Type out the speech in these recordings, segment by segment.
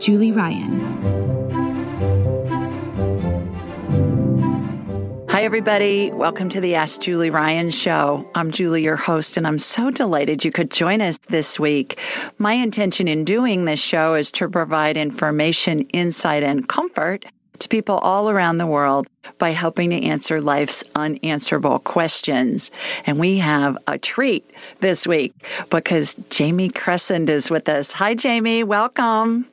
Julie Ryan. Hi, everybody. Welcome to the Ask Julie Ryan show. I'm Julie, your host, and I'm so delighted you could join us this week. My intention in doing this show is to provide information, insight, and comfort to people all around the world by helping to answer life's unanswerable questions. And we have a treat this week because Jamie Crescent is with us. Hi, Jamie. Welcome.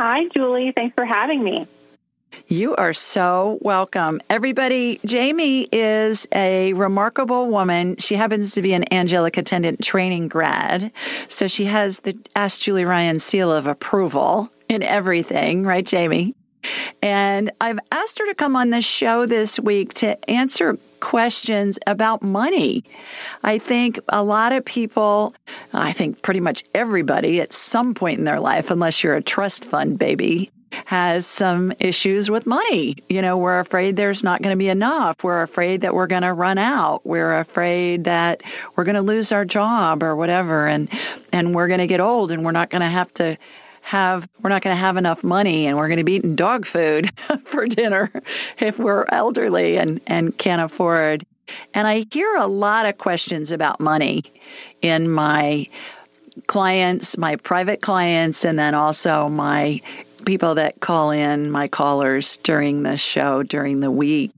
Hi, Julie. Thanks for having me. You are so welcome. Everybody, Jamie is a remarkable woman. She happens to be an angelic attendant training grad. So she has the Ask Julie Ryan seal of approval in everything, right, Jamie? And I've asked her to come on the show this week to answer questions about money. I think a lot of people, I think pretty much everybody at some point in their life, unless you're a trust fund baby, has some issues with money. You know, we're afraid there's not going to be enough. We're afraid that we're going to run out. We're afraid that we're going to lose our job or whatever and and we're going to get old and we're not going to have to have we're not going to have enough money and we're going to be eating dog food for dinner if we're elderly and and can't afford. And i hear a lot of questions about money in my clients my private clients and then also my people that call in my callers during the show during the week.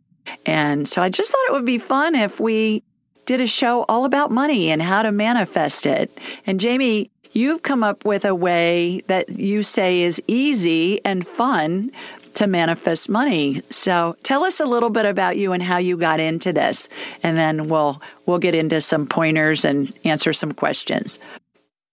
And so i just thought it would be fun if we did a show all about money and how to manifest it. And jamie You've come up with a way that you say is easy and fun to manifest money. So tell us a little bit about you and how you got into this, and then we'll we'll get into some pointers and answer some questions.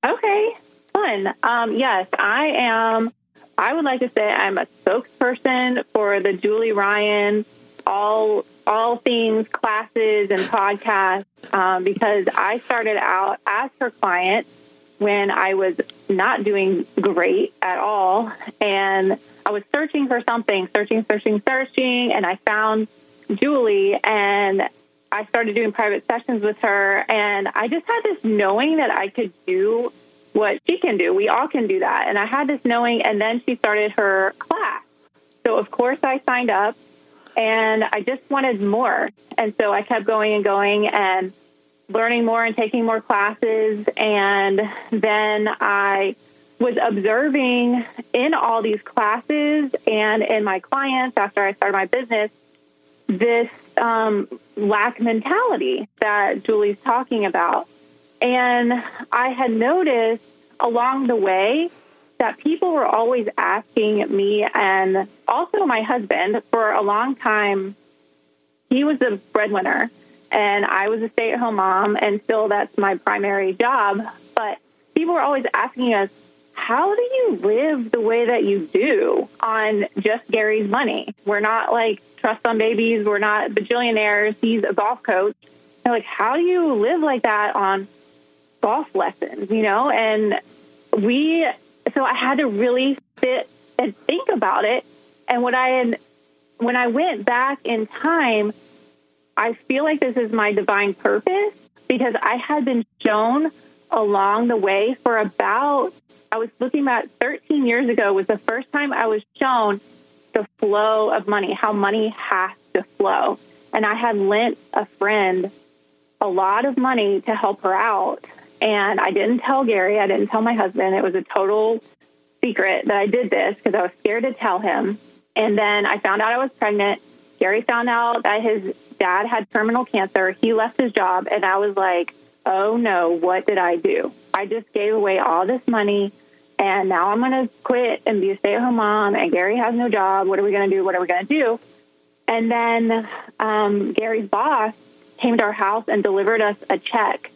Okay, fun. Um, yes, I am. I would like to say I'm a spokesperson for the Julie Ryan all all things classes and podcasts um, because I started out as her client when I was not doing great at all. And I was searching for something, searching, searching, searching, and I found Julie and I started doing private sessions with her. And I just had this knowing that I could do what she can do. We all can do that. And I had this knowing, and then she started her class. So, of course, I signed up and I just wanted more. And so I kept going and going. And learning more and taking more classes. And then I was observing in all these classes and in my clients after I started my business this um, lack mentality that Julie's talking about. And I had noticed along the way that people were always asking me and also my husband for a long time. He was the breadwinner and I was a stay at home mom, and still that's my primary job. But people were always asking us, how do you live the way that you do on just Gary's money? We're not like trust on babies. We're not bajillionaires. He's a golf coach. And like, how do you live like that on golf lessons, you know? And we, so I had to really sit and think about it. And what I had, when I went back in time, I feel like this is my divine purpose because I had been shown along the way for about, I was looking at 13 years ago was the first time I was shown the flow of money, how money has to flow. And I had lent a friend a lot of money to help her out. And I didn't tell Gary, I didn't tell my husband. It was a total secret that I did this because I was scared to tell him. And then I found out I was pregnant. Gary found out that his dad had terminal cancer. He left his job, and I was like, oh no, what did I do? I just gave away all this money, and now I'm going to quit and be a stay at home mom, and Gary has no job. What are we going to do? What are we going to do? And then um, Gary's boss came to our house and delivered us a check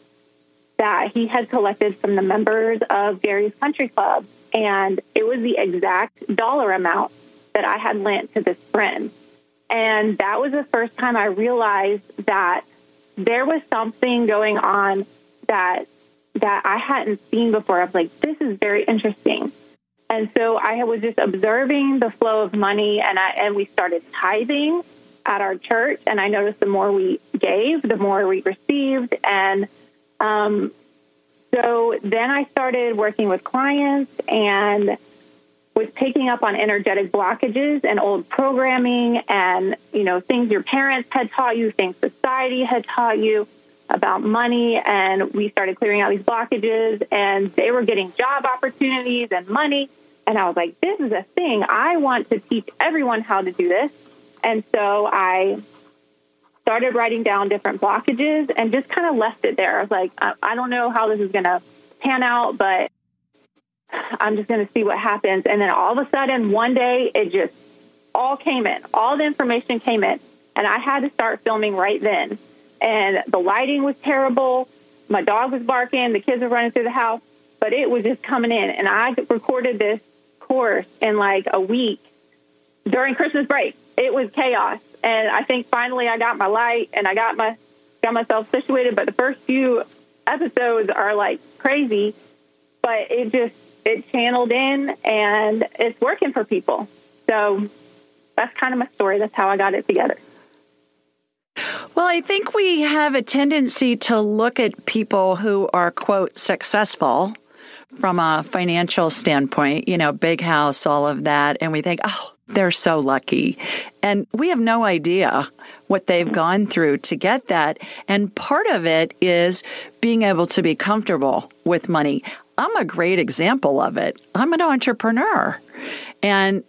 that he had collected from the members of Gary's Country Club. And it was the exact dollar amount that I had lent to this friend. And that was the first time I realized that there was something going on that that I hadn't seen before. I was like, this is very interesting. And so I was just observing the flow of money and I and we started tithing at our church and I noticed the more we gave, the more we received and um, so then I started working with clients and was picking up on energetic blockages and old programming and, you know, things your parents had taught you, things society had taught you about money. And we started clearing out these blockages and they were getting job opportunities and money. And I was like, this is a thing. I want to teach everyone how to do this. And so I started writing down different blockages and just kind of left it there. I was like, I don't know how this is going to pan out, but I'm just going to see what happens. And then all of a sudden, one day, it just all came in. All the information came in. And I had to start filming right then. And the lighting was terrible. My dog was barking. The kids were running through the house. But it was just coming in. And I recorded this course in like a week during Christmas break. It was chaos. And I think finally I got my light and I got my got myself situated. But the first few episodes are like crazy. But it just it channeled in and it's working for people. So that's kind of my story. That's how I got it together. Well, I think we have a tendency to look at people who are, quote, successful from a financial standpoint, you know, big house, all of that, and we think, oh, they're so lucky. And we have no idea what they've gone through to get that. And part of it is being able to be comfortable with money. I'm a great example of it. I'm an entrepreneur and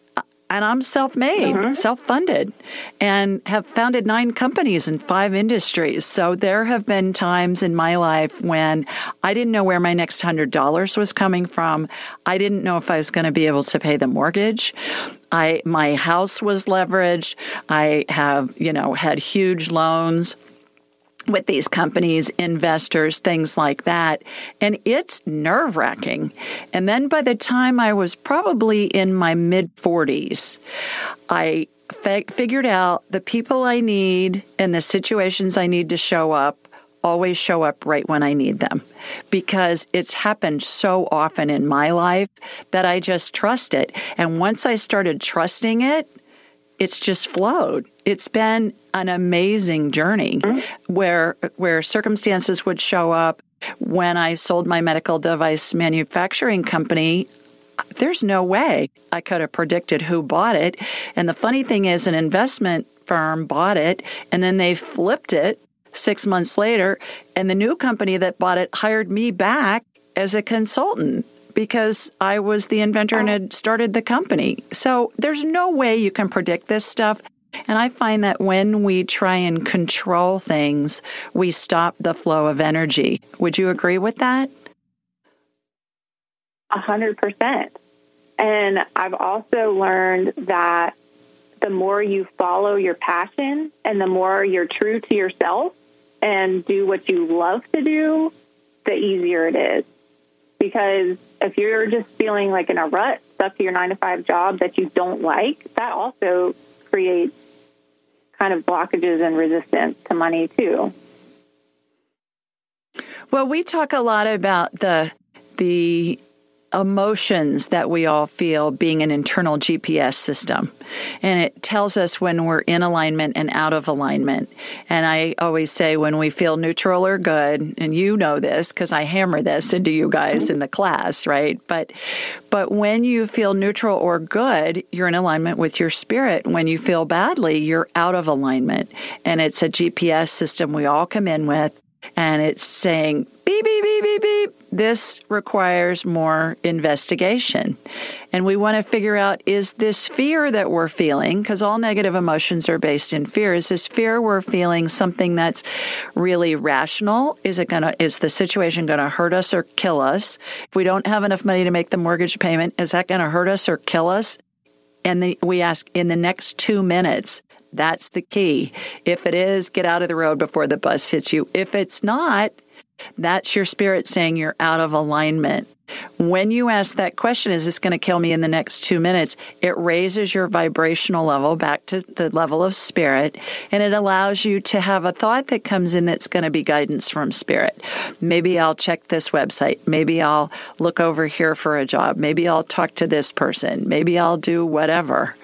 and I'm self-made, uh-huh. self-funded and have founded nine companies in five industries. So there have been times in my life when I didn't know where my next $100 was coming from. I didn't know if I was going to be able to pay the mortgage. I my house was leveraged. I have, you know, had huge loans with these companies, investors, things like that. And it's nerve wracking. And then by the time I was probably in my mid 40s, I figured out the people I need and the situations I need to show up always show up right when I need them because it's happened so often in my life that I just trust it. And once I started trusting it, it's just flowed. It's been an amazing journey mm-hmm. where where circumstances would show up when I sold my medical device manufacturing company there's no way I could have predicted who bought it. And the funny thing is, an investment firm bought it and then they flipped it six months later. And the new company that bought it hired me back as a consultant because I was the inventor and had started the company. So there's no way you can predict this stuff. And I find that when we try and control things, we stop the flow of energy. Would you agree with that? A hundred percent. And I've also learned that the more you follow your passion and the more you're true to yourself and do what you love to do, the easier it is because if you're just feeling like in a rut, stuck to your nine to five job that you don't like, that also creates kind of blockages and resistance to money too. Well, we talk a lot about the the emotions that we all feel being an internal GPS system. And it tells us when we're in alignment and out of alignment. And I always say when we feel neutral or good, and you know this because I hammer this into you guys in the class, right? But but when you feel neutral or good, you're in alignment with your spirit. When you feel badly, you're out of alignment. And it's a GPS system we all come in with and it's saying beep, beep, beep, beep, beep. This requires more investigation. And we want to figure out is this fear that we're feeling, because all negative emotions are based in fear, is this fear we're feeling something that's really rational? Is it gonna is the situation gonna hurt us or kill us? If we don't have enough money to make the mortgage payment, is that gonna hurt us or kill us? And the, we ask in the next two minutes, that's the key. If it is, get out of the road before the bus hits you. If it's not, that's your spirit saying you're out of alignment. When you ask that question, is this going to kill me in the next two minutes? It raises your vibrational level back to the level of spirit, and it allows you to have a thought that comes in that's going to be guidance from spirit. Maybe I'll check this website. Maybe I'll look over here for a job. Maybe I'll talk to this person. Maybe I'll do whatever.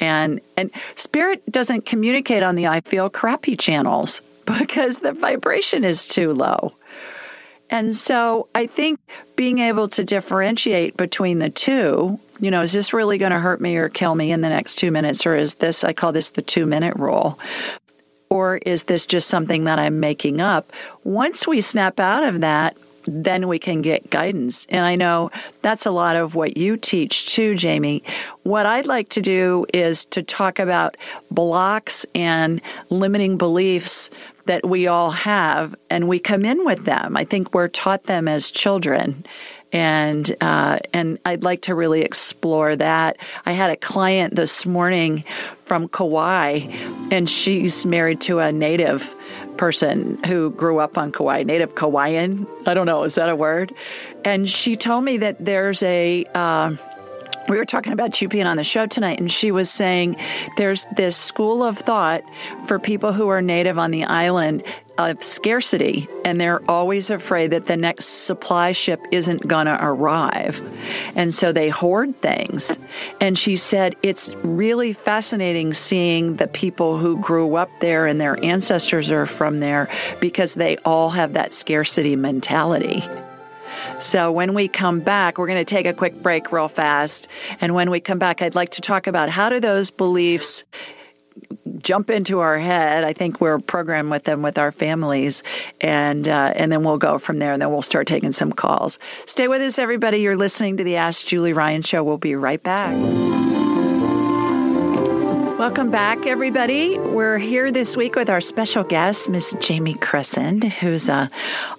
And and spirit doesn't communicate on the I feel crappy channels because the vibration is too low. And so I think being able to differentiate between the two, you know, is this really going to hurt me or kill me in the next two minutes? Or is this, I call this the two minute rule? Or is this just something that I'm making up? Once we snap out of that, then we can get guidance. And I know that's a lot of what you teach too, Jamie. What I'd like to do is to talk about blocks and limiting beliefs that we all have, and we come in with them. I think we're taught them as children. And uh, and I'd like to really explore that. I had a client this morning from Kauai, and she's married to a native person who grew up on Kauai, native Kauaian. I don't know, is that a word? And she told me that there's a uh, we were talking about you being on the show tonight, and she was saying there's this school of thought for people who are native on the island of scarcity, and they're always afraid that the next supply ship isn't going to arrive. And so they hoard things. And she said it's really fascinating seeing the people who grew up there and their ancestors are from there because they all have that scarcity mentality. So when we come back, we're going to take a quick break real fast. And when we come back, I'd like to talk about how do those beliefs jump into our head. I think we're programmed with them with our families, and uh, and then we'll go from there, and then we'll start taking some calls. Stay with us, everybody. You're listening to the Ask Julie Ryan Show. We'll be right back. Welcome back, everybody. We're here this week with our special guest, Miss Jamie Crescent, who's a,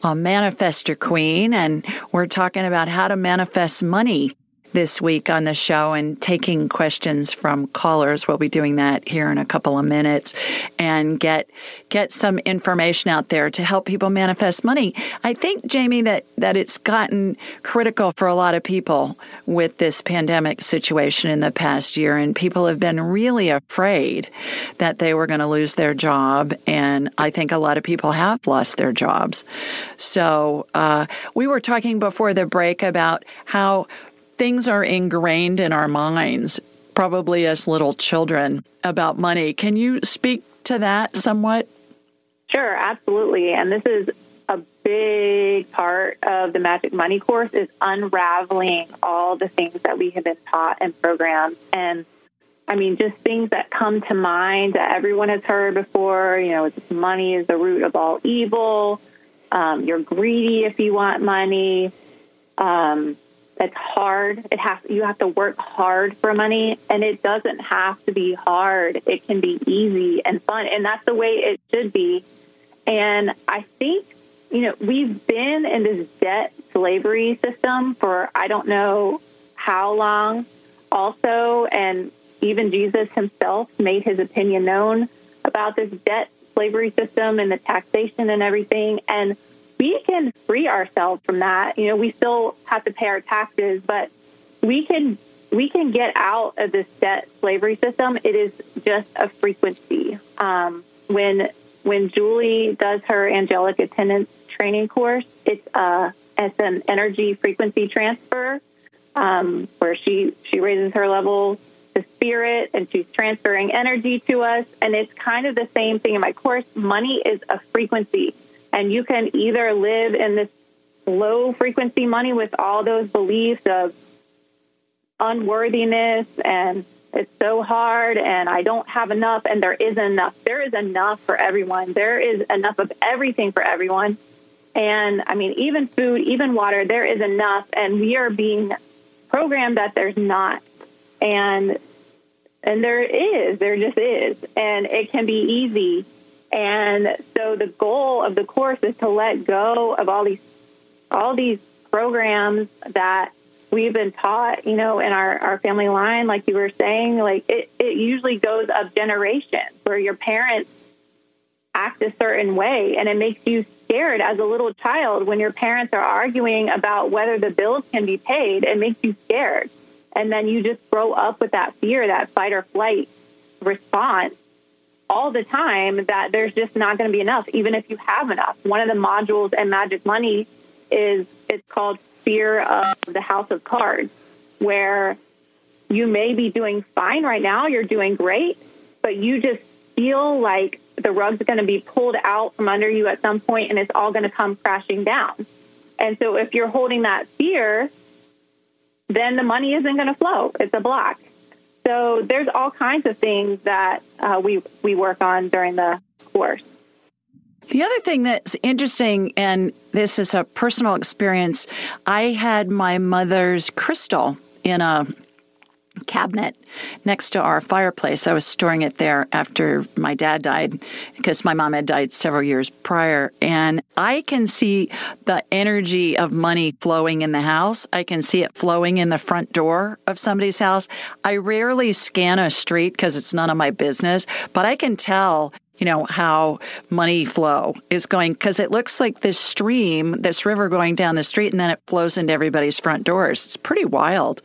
a manifester queen, and we're talking about how to manifest money this week on the show and taking questions from callers. We'll be doing that here in a couple of minutes and get get some information out there to help people manifest money. I think Jamie that that it's gotten critical for a lot of people with this pandemic situation in the past year and people have been really afraid that they were going to lose their job and I think a lot of people have lost their jobs. So, uh, we were talking before the break about how things are ingrained in our minds, probably as little children, about money. Can you speak to that somewhat? Sure, absolutely. And this is a big part of the Magic Money course is unraveling all the things that we have been taught and programmed. And I mean, just things that come to mind that everyone has heard before. You know, money is the root of all evil. Um, you're greedy if you want money. Um, it's hard. It has you have to work hard for money, and it doesn't have to be hard. It can be easy and fun, and that's the way it should be. And I think you know we've been in this debt slavery system for I don't know how long. Also, and even Jesus himself made his opinion known about this debt slavery system and the taxation and everything. And we can free ourselves from that. You know, we still have to pay our taxes, but we can we can get out of this debt slavery system. It is just a frequency. Um, when when Julie does her angelic attendance training course, it's a it's an energy frequency transfer um, where she she raises her level to spirit and she's transferring energy to us. And it's kind of the same thing in my course. Money is a frequency, and you can either live in this low frequency money with all those beliefs of unworthiness and it's so hard and I don't have enough and there is enough. There is enough for everyone. There is enough of everything for everyone. And I mean, even food, even water, there is enough. And we are being programmed that there's not. And and there is, there just is. And it can be easy. And so the goal of the course is to let go of all these all these programs that we've been taught, you know, in our, our family line, like you were saying, like it, it usually goes up generations where your parents act a certain way and it makes you scared as a little child when your parents are arguing about whether the bills can be paid. It makes you scared. And then you just grow up with that fear, that fight or flight response all the time that there's just not going to be enough, even if you have enough. One of the modules in Magic Money is it's called Fear of the House of Cards, where you may be doing fine right now, you're doing great, but you just feel like the rug's going to be pulled out from under you at some point and it's all going to come crashing down. And so if you're holding that fear, then the money isn't going to flow. It's a block. So there's all kinds of things that uh, we we work on during the course. The other thing that's interesting, and this is a personal experience, I had my mother's crystal in a cabinet next to our fireplace. I was storing it there after my dad died because my mom had died several years prior. And I can see the energy of money flowing in the house. I can see it flowing in the front door of somebody's house. I rarely scan a street because it's none of my business, but I can tell you know, how money flow is going because it looks like this stream, this river going down the street, and then it flows into everybody's front doors. It's pretty wild.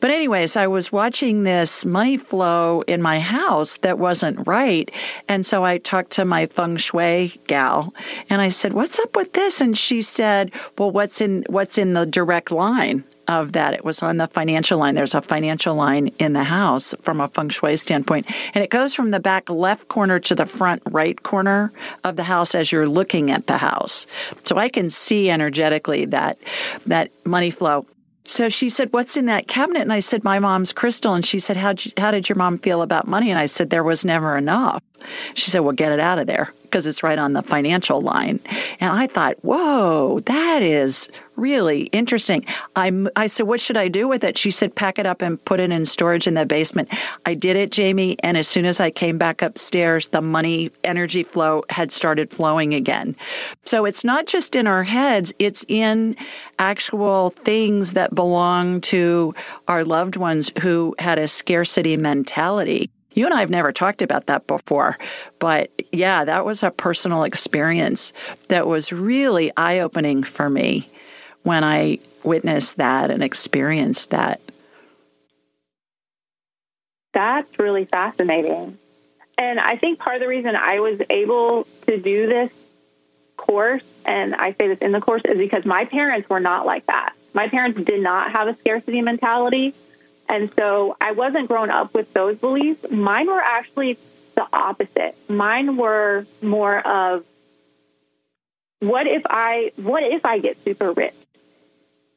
But, anyways, I was watching this money flow in my house that wasn't right. And so I talked to my feng shui gal and I said, What's up with this? And she said, Well, what's in what's in the direct line? Of that. It was on the financial line. There's a financial line in the house from a feng shui standpoint. And it goes from the back left corner to the front right corner of the house as you're looking at the house. So I can see energetically that that money flow. So she said, "What's in that cabinet?" And I said, "My mom's crystal." And she said, "How how did your mom feel about money?" And I said, "There was never enough." She said, "Well, get it out of there." Because it's right on the financial line. And I thought, whoa, that is really interesting. I, I said, what should I do with it? She said, pack it up and put it in storage in the basement. I did it, Jamie. And as soon as I came back upstairs, the money energy flow had started flowing again. So it's not just in our heads, it's in actual things that belong to our loved ones who had a scarcity mentality. You and I have never talked about that before, but yeah, that was a personal experience that was really eye opening for me when I witnessed that and experienced that. That's really fascinating. And I think part of the reason I was able to do this course, and I say this in the course, is because my parents were not like that. My parents did not have a scarcity mentality. And so I wasn't grown up with those beliefs. Mine were actually the opposite. Mine were more of what if I what if I get super rich?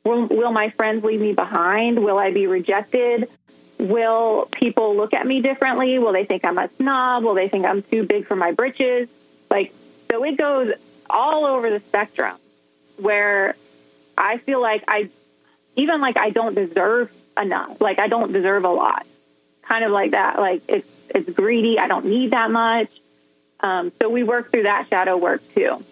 Will, will my friends leave me behind? Will I be rejected? Will people look at me differently? Will they think I'm a snob? Will they think I'm too big for my britches? Like so it goes all over the spectrum where I feel like I even like I don't deserve enough. Like I don't deserve a lot. Kind of like that. Like it's it's greedy. I don't need that much. Um, so we work through that shadow work too.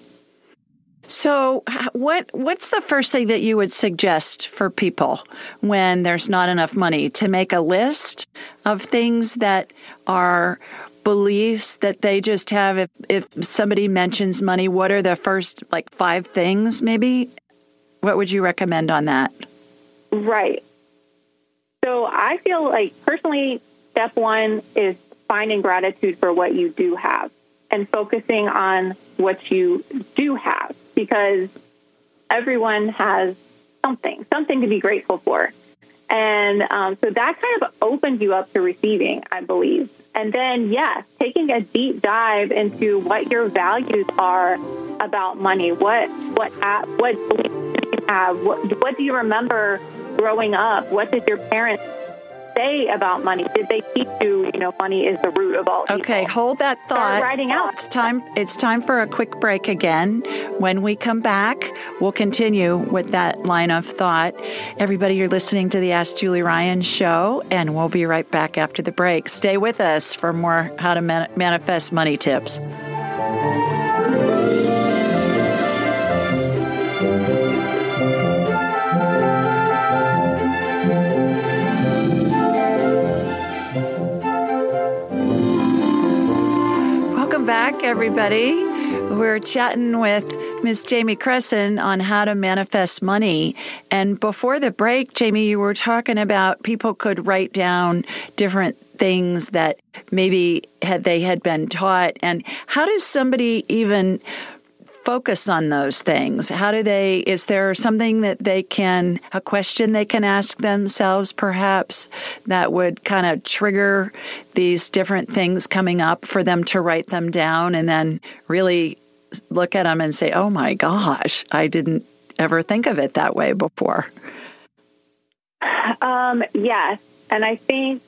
So, what what's the first thing that you would suggest for people when there's not enough money to make a list of things that are beliefs that they just have if if somebody mentions money what are the first like five things maybe what would you recommend on that right so i feel like personally step one is finding gratitude for what you do have and focusing on what you do have because everyone has something something to be grateful for and um, so that kind of opens you up to receiving, I believe. And then, yes, taking a deep dive into what your values are about money. What what what beliefs have? What what do you remember growing up? What did your parents say about money? Did they teach you, you know, money is the root of all Okay, hold that thought. Start writing out. It's time it's time for a quick break again. When we come back, we'll continue with that line of thought. Everybody, you're listening to the Ask Julie Ryan show, and we'll be right back after the break. Stay with us for more how to man- manifest money tips. Everybody. We're chatting with Miss Jamie Cresson on how to manifest money. And before the break, Jamie, you were talking about people could write down different things that maybe had they had been taught. And how does somebody even focus on those things? How do they, is there something that they can, a question they can ask themselves perhaps that would kind of trigger these different things coming up for them to write them down and then really look at them and say, oh my gosh, I didn't ever think of it that way before? Um, yes. And I think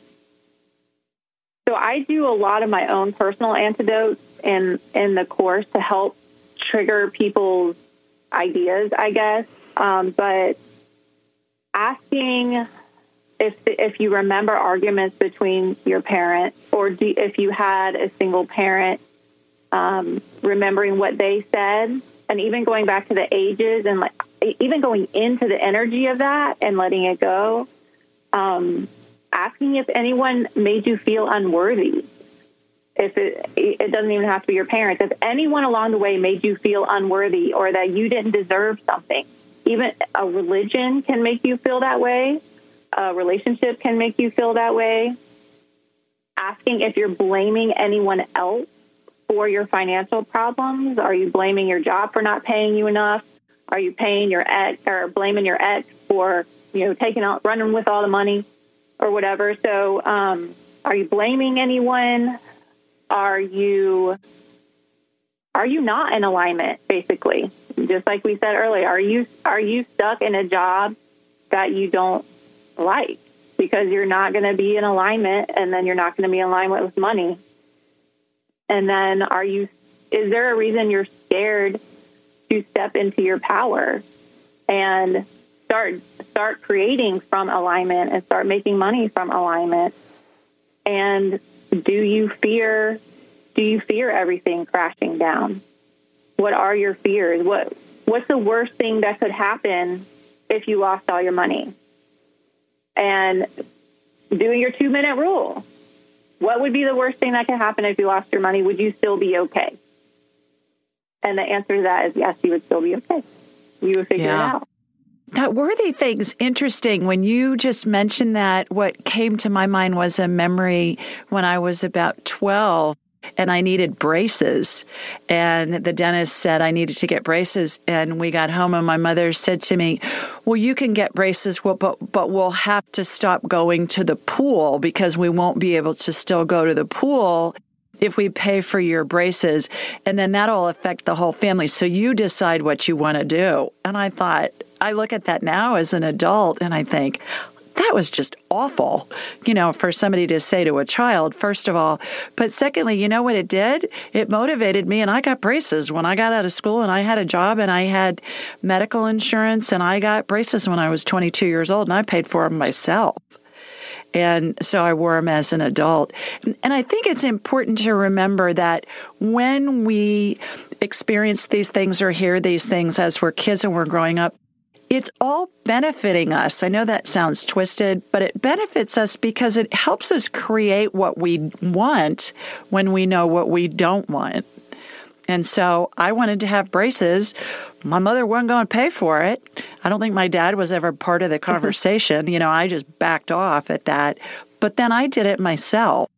so I do a lot of my own personal antidotes in in the course to help trigger people's ideas, I guess. Um, but asking if if you remember arguments between your parents, or do, if you had a single parent, um, remembering what they said, and even going back to the ages and like even going into the energy of that and letting it go. Um, asking if anyone made you feel unworthy if it it doesn't even have to be your parents. If anyone along the way made you feel unworthy or that you didn't deserve something even a religion can make you feel that way. A relationship can make you feel that way. Asking if you're blaming anyone else for your financial problems. Are you blaming your job for not paying you enough? Are you paying your ex or blaming your ex for you know taking out running with all the money or whatever? So um, are you blaming anyone are you are you not in alignment basically? Just like we said earlier are you are you stuck in a job that you don't like? Because you're not going to be in alignment and then you're not going to be in alignment with money. And then are you is there a reason you're scared to step into your power and start start creating from alignment and start making money from alignment? And do you fear do you fear everything crashing down? What are your fears? What what's the worst thing that could happen if you lost all your money? And doing your 2-minute rule. What would be the worst thing that could happen if you lost your money? Would you still be okay? And the answer to that is yes, you would still be okay. You would figure yeah. it out. That worthy thing's interesting. When you just mentioned that, what came to my mind was a memory when I was about 12 and I needed braces. And the dentist said I needed to get braces. And we got home, and my mother said to me, Well, you can get braces, but, but we'll have to stop going to the pool because we won't be able to still go to the pool if we pay for your braces and then that'll affect the whole family so you decide what you want to do and i thought i look at that now as an adult and i think that was just awful, you know, for somebody to say to a child, first of all. But secondly, you know what it did? It motivated me, and I got braces when I got out of school and I had a job and I had medical insurance, and I got braces when I was 22 years old, and I paid for them myself and so I wore them as an adult. And I think it's important to remember that when we experience these things or hear these things as we're kids and we're growing up, it's all benefiting us. I know that sounds twisted, but it benefits us because it helps us create what we want when we know what we don't want. And so I wanted to have braces. My mother wasn't going to pay for it. I don't think my dad was ever part of the conversation. you know, I just backed off at that. But then I did it myself.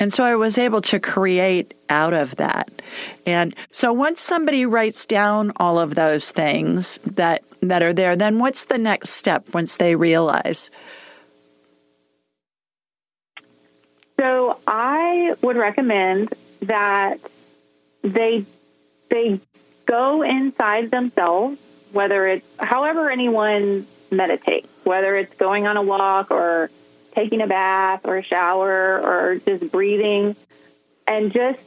And so I was able to create out of that. And so once somebody writes down all of those things that that are there, then what's the next step once they realize? So I would recommend that they they go inside themselves, whether it's however anyone meditates, whether it's going on a walk or taking a bath or a shower or just breathing and just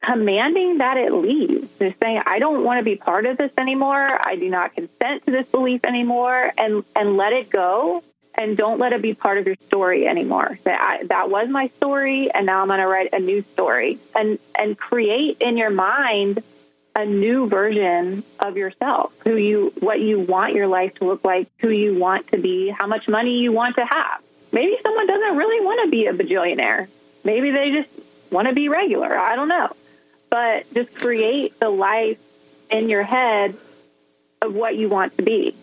commanding that it leaves. Just saying, I don't want to be part of this anymore. I do not consent to this belief anymore and, and let it go and don't let it be part of your story anymore. That I, that was my story, and now I'm going to write a new story and and create in your mind a new version of yourself, who you what you want your life to look like, who you want to be, how much money you want to have. Maybe someone doesn't really want to be a bajillionaire. Maybe they just want to be regular. I don't know. But just create the life in your head of what you want to be.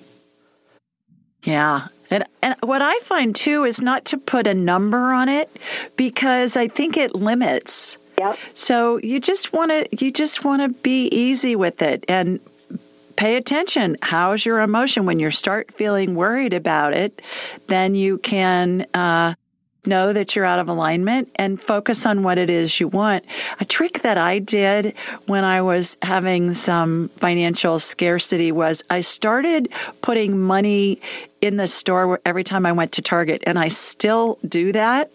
Yeah, and, and what I find too is not to put a number on it because I think it limits. Yep. So you just want to you just want to be easy with it and pay attention. How's your emotion when you start feeling worried about it? Then you can uh, know that you're out of alignment and focus on what it is you want. A trick that I did when I was having some financial scarcity was I started putting money in the store every time I went to Target, and I still do that.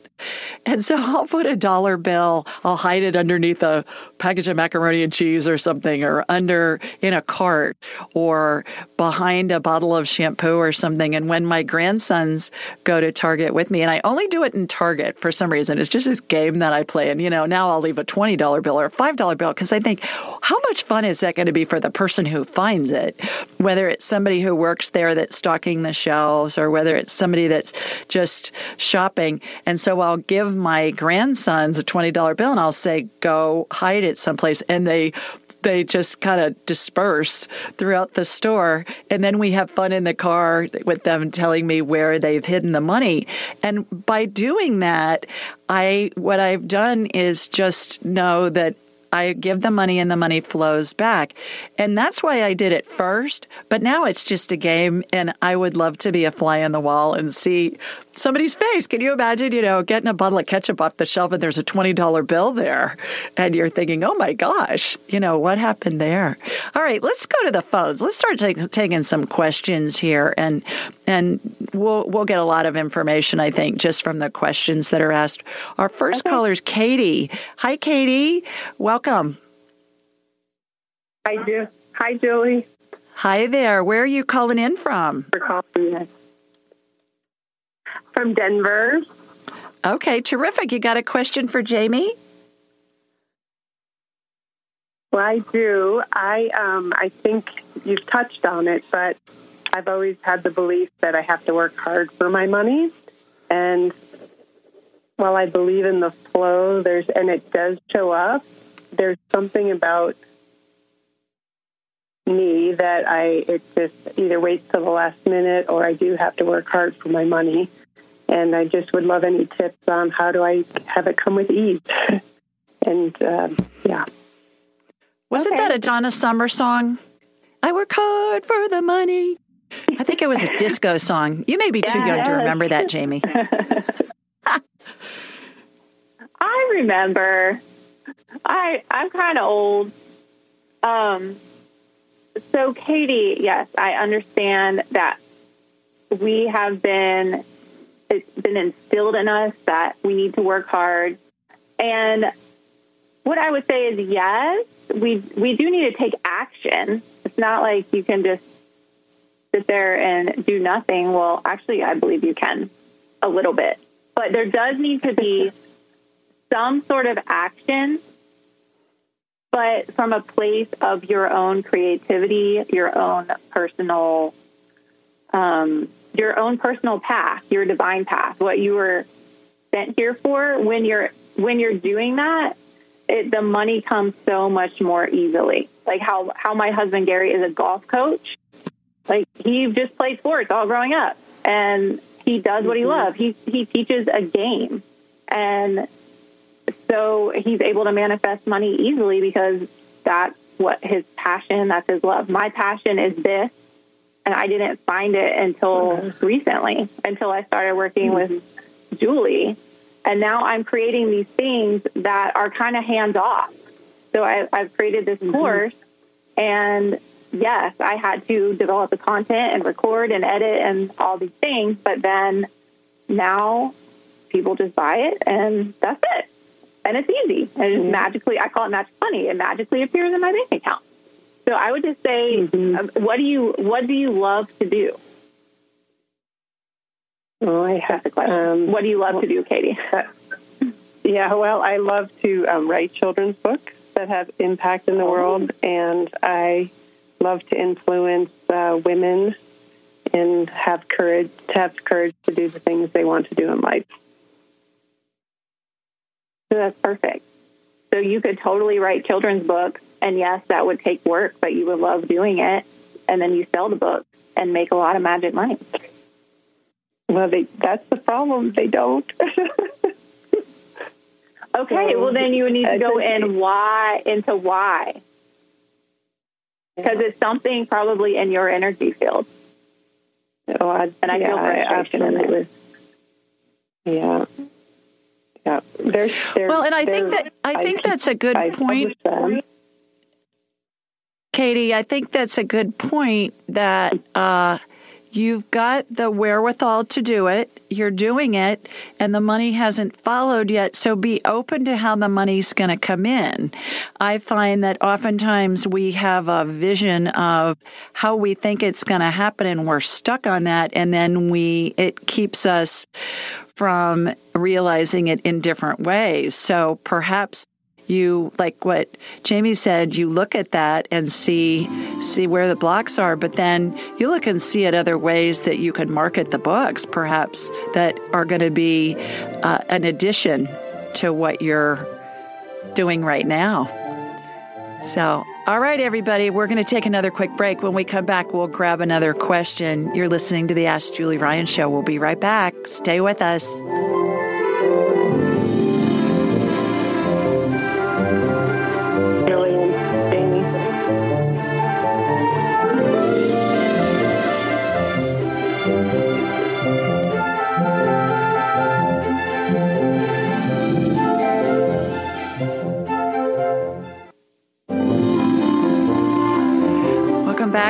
And so I'll put a dollar bill, I'll hide it underneath a package of macaroni and cheese or something, or under in a cart, or behind a bottle of shampoo or something. And when my grandsons go to Target with me, and I only do it in Target for some reason, it's just this game that I play. And, you know, now I'll leave a $20 bill or a $5 bill because I think, how much fun is that going to be for the person who finds it? Whether it's somebody who works there that's stocking the shelves or whether it's somebody that's just shopping. And so I'll give my grandsons a $20 bill and I'll say, go hide it someplace. And they, they just kind of disperse throughout the store. And then we have fun in the car with them telling me where they've hidden the money. And by doing that, I, what I've done is just know that I give the money and the money flows back. And that's why I did it first. But now it's just a game. And I would love to be a fly on the wall and see somebody's face. Can you imagine, you know, getting a bottle of ketchup off the shelf and there's a $20 bill there and you're thinking, oh my gosh, you know, what happened there? All right, let's go to the phones. Let's start take, taking some questions here and, and we'll, we'll get a lot of information, I think, just from the questions that are asked. Our first okay. caller is Katie. Hi, Katie. Welcome. Hi, Ju- Hi, Julie. Hi there. Where are you calling in from? For calling from Denver. Okay, terrific. You got a question for Jamie? Well, I do. I um, I think you've touched on it, but I've always had the belief that I have to work hard for my money, and while I believe in the flow, there's and it does show up. There's something about me that I it just either waits till the last minute or I do have to work hard for my money and I just would love any tips on how do I have it come with ease. and uh, yeah. Wasn't okay. that a Donna Summer song? I work hard for the money. I think it was a disco song. You may be too young to remember that, Jamie. I remember. I I'm kind of old. Um. So, Katie, yes, I understand that we have been it's been instilled in us that we need to work hard. And what I would say is yes, we we do need to take action. It's not like you can just sit there and do nothing. Well, actually, I believe you can a little bit, but there does need to be some sort of action but from a place of your own creativity, your own personal, um, your own personal path, your divine path, what you were sent here for. When you're when you're doing that, it, the money comes so much more easily. Like how how my husband Gary is a golf coach. Like he just played sports all growing up, and he does what he mm-hmm. loves. He he teaches a game, and so he's able to manifest money easily because that's what his passion, that's his love. My passion is this, and I didn't find it until mm-hmm. recently, until I started working mm-hmm. with Julie. And now I'm creating these things that are kind of hands off. So I, have created this mm-hmm. course, and yes, I had to develop the content and record and edit and all these things, but then now people just buy it and that's it and it's easy. And mm-hmm. magically, I call it magic money. It magically appears in my bank account. So I would just say, mm-hmm. Um, what do you what do you love to do? Oh, I have a question. Um, what do you love well, to do, Katie? Uh, yeah, well, I love to um, write children's books that have impact in the oh. world, and I love to influence uh, women and have courage to have courage to do the things they want to do in life. So that's perfect. So you could totally write children's books, and yes, that would take work, but you would love doing it, and then you sell the book and make a lot of magic money. Well, they, that's the problem. They don't. okay, well then you would need to go in why into why, because it's something probably in your energy field. Oh, I, and I yeah, feel frustration in it. Yeah. Yeah. There's, there's, well, and I think that I think I, that's a good I point. Katie, I think that's a good point that uh, you've got the wherewithal to do it. You're doing it, and the money hasn't followed yet. So be open to how the money's going to come in. I find that oftentimes we have a vision of how we think it's going to happen, and we're stuck on that, and then we it keeps us from realizing it in different ways. So perhaps you like what Jamie said, you look at that and see see where the blocks are, but then you look and see at other ways that you could market the books, perhaps that are going to be uh, an addition to what you're doing right now. So, all right, everybody, we're going to take another quick break. When we come back, we'll grab another question. You're listening to the Ask Julie Ryan Show. We'll be right back. Stay with us.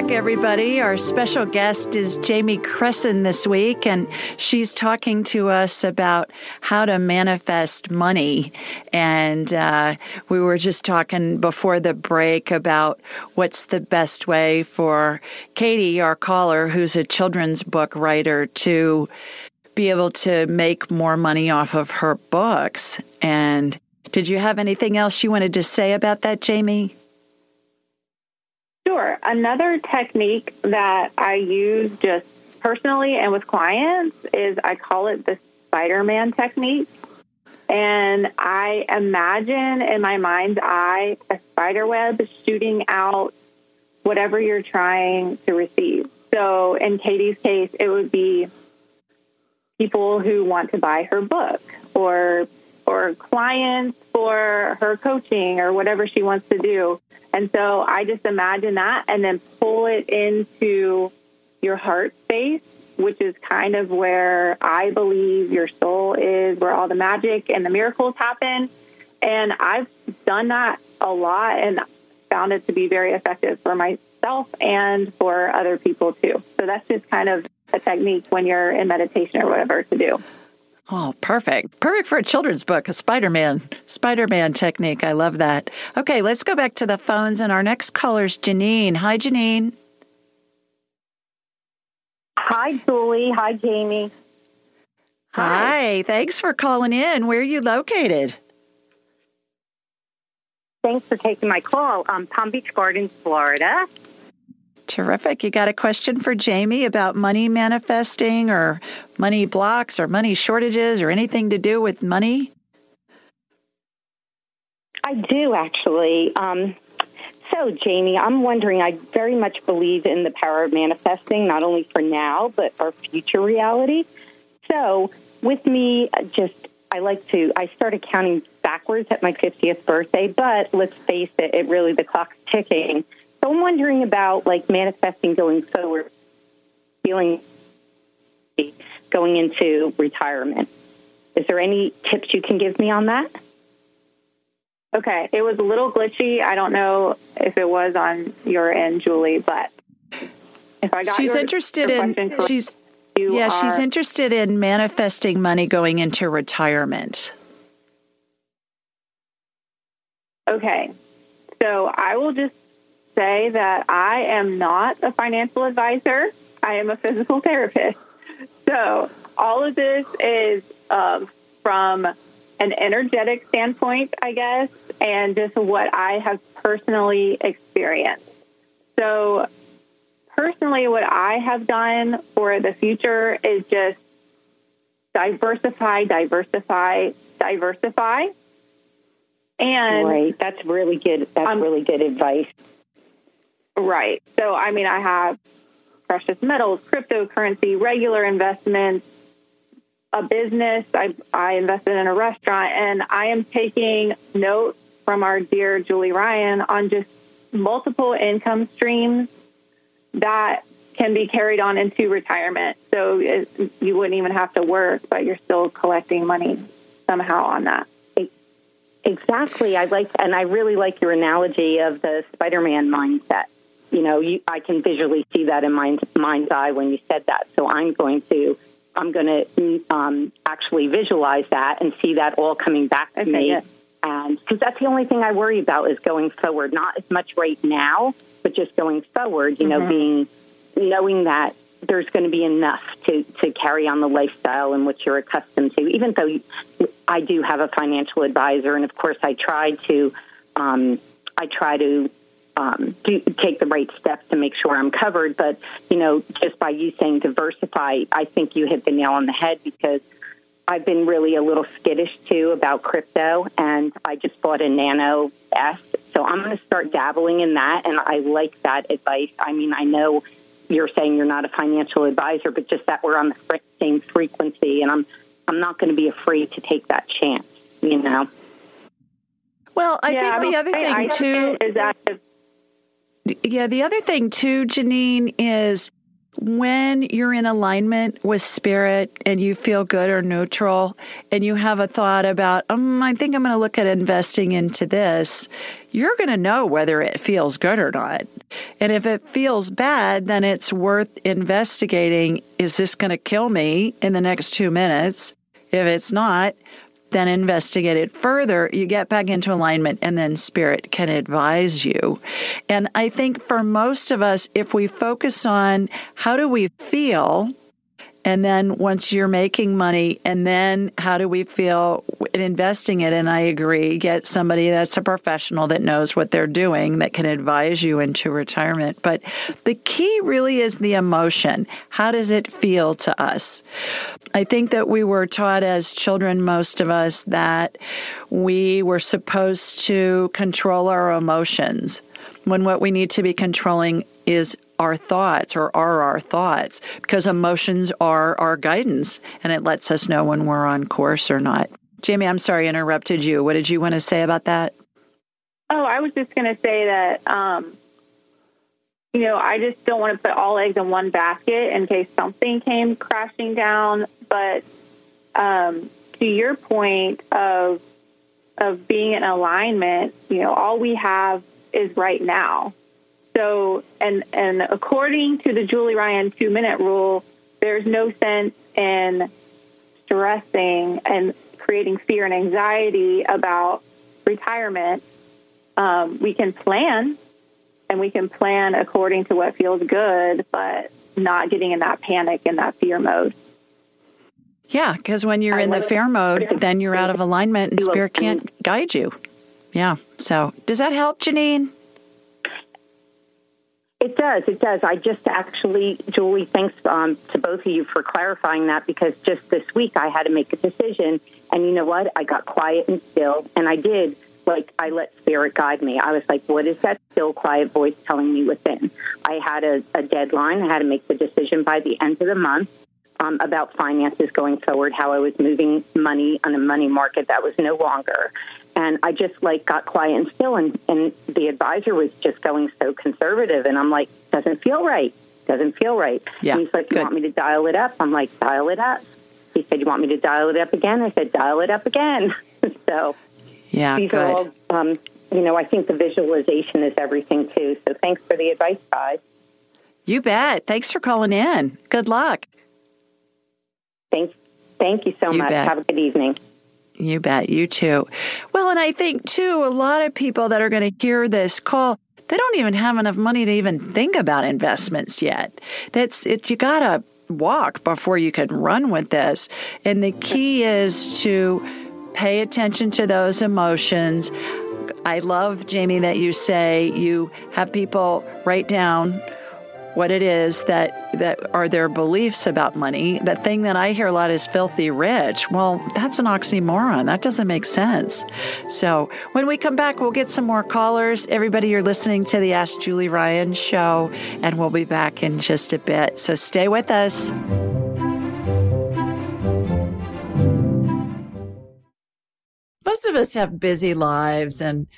Back, everybody. Our special guest is Jamie Cresson this week, and she's talking to us about how to manifest money. And uh, we were just talking before the break about what's the best way for Katie, our caller, who's a children's book writer, to be able to make more money off of her books. And did you have anything else you wanted to say about that, Jamie? Another technique that I use just personally and with clients is I call it the Spider Man technique. And I imagine in my mind's eye a spider web shooting out whatever you're trying to receive. So in Katie's case, it would be people who want to buy her book or or clients for her coaching or whatever she wants to do. And so I just imagine that and then pull it into your heart space, which is kind of where I believe your soul is, where all the magic and the miracles happen. And I've done that a lot and found it to be very effective for myself and for other people too. So that's just kind of a technique when you're in meditation or whatever to do. Oh, perfect. Perfect for a children's book, a Spider-Man, Spider-Man technique. I love that. Okay, let's go back to the phones and our next caller is Janine. Hi, Janine. Hi, Julie. Hi, Jamie. Hi. Hi. Thanks for calling in. Where are you located? Thanks for taking my call. Um, Palm Beach Gardens, Florida. Terrific. You got a question for Jamie about money manifesting or money blocks or money shortages or anything to do with money? I do actually. Um, so, Jamie, I'm wondering, I very much believe in the power of manifesting, not only for now, but our future reality. So, with me, just I like to, I started counting backwards at my 50th birthday, but let's face it, it really, the clock's ticking. So I'm wondering about like manifesting going forward, feeling going into retirement. Is there any tips you can give me on that? Okay, it was a little glitchy. I don't know if it was on your end, Julie, but if I got she's your, interested your in she's yeah, are, she's interested in manifesting money going into retirement. Okay. So I will just say that I am not a financial advisor. I am a physical therapist. So all of this is um, from an energetic standpoint, I guess, and just what I have personally experienced. So personally, what I have done for the future is just diversify, diversify, diversify. And right, that's really good. That's um, really good advice. Right. So, I mean, I have precious metals, cryptocurrency, regular investments, a business. I, I invested in a restaurant, and I am taking note from our dear Julie Ryan on just multiple income streams that can be carried on into retirement. So it, you wouldn't even have to work, but you're still collecting money somehow on that. Exactly. I like, and I really like your analogy of the Spider-Man mindset. You know, you, I can visually see that in my mind's eye when you said that. So I'm going to, I'm going to um, actually visualize that and see that all coming back to okay, me. Yes. And because that's the only thing I worry about is going forward, not as much right now, but just going forward, you know, mm-hmm. being knowing that there's going to be enough to, to carry on the lifestyle in which you're accustomed to, even though I do have a financial advisor. And of course, I try to, um, I try to um, do, take the right steps to make sure I'm covered. But, you know, just by you saying diversify, I think you hit the nail on the head because I've been really a little skittish too about crypto, and I just bought a Nano S. So I'm going to start dabbling in that, and I like that advice. I mean, I know you're saying you're not a financial advisor, but just that we're on the same frequency, and I'm I'm not going to be afraid to take that chance. You know. Well, I yeah, think the other thing I too is that. Yeah, the other thing too, Janine, is when you're in alignment with spirit and you feel good or neutral and you have a thought about, um, I think I'm going to look at investing into this, you're going to know whether it feels good or not. And if it feels bad, then it's worth investigating. Is this going to kill me in the next two minutes? If it's not, then investigate it further, you get back into alignment and then spirit can advise you. And I think for most of us, if we focus on how do we feel, and then once you're making money, and then how do we feel in investing it? And I agree, get somebody that's a professional that knows what they're doing that can advise you into retirement. But the key really is the emotion. How does it feel to us? I think that we were taught as children, most of us, that we were supposed to control our emotions when what we need to be controlling is our thoughts or are our thoughts because emotions are our guidance and it lets us know when we're on course or not. Jamie, I'm sorry I interrupted you. What did you want to say about that? Oh, I was just going to say that, um, you know, I just don't want to put all eggs in one basket in case something came crashing down. But um, to your point of of being in alignment, you know, all we have is right now. So, and and according to the Julie Ryan two minute rule, there's no sense in stressing and creating fear and anxiety about retirement. Um, we can plan, and we can plan according to what feels good, but not getting in that panic and that fear mode. Yeah, because when you're in the fear mode, then you're out of alignment, and spirit can't guide you. Yeah. So does that help, Janine? It does. It does. I just actually, Julie, thanks um, to both of you for clarifying that because just this week I had to make a decision. And you know what? I got quiet and still, and I did. Like, I let spirit guide me. I was like, what is that still quiet voice telling me within? I had a, a deadline. I had to make the decision by the end of the month um, about finances going forward, how I was moving money on a money market that was no longer. And I just like got quiet and still, and, and the advisor was just going so conservative, and I'm like, doesn't feel right, doesn't feel right. Yeah, and he's like, you good. want me to dial it up? I'm like, dial it up. He said, you want me to dial it up again? I said, dial it up again. so yeah, these good. are all, um, you know, I think the visualization is everything too. So thanks for the advice, guys. You bet. Thanks for calling in. Good luck. Thank, thank you so You much. bet. Have a good evening. You bet. You too. Well, and I think too, a lot of people that are going to hear this call, they don't even have enough money to even think about investments yet. That's it. You got to walk before you can run with this. And the key is to pay attention to those emotions. I love, Jamie, that you say you have people write down what it is that that are their beliefs about money. The thing that I hear a lot is filthy rich. Well, that's an oxymoron. That doesn't make sense. So when we come back, we'll get some more callers. Everybody, you're listening to the Ask Julie Ryan show, and we'll be back in just a bit. So stay with us. Most of us have busy lives and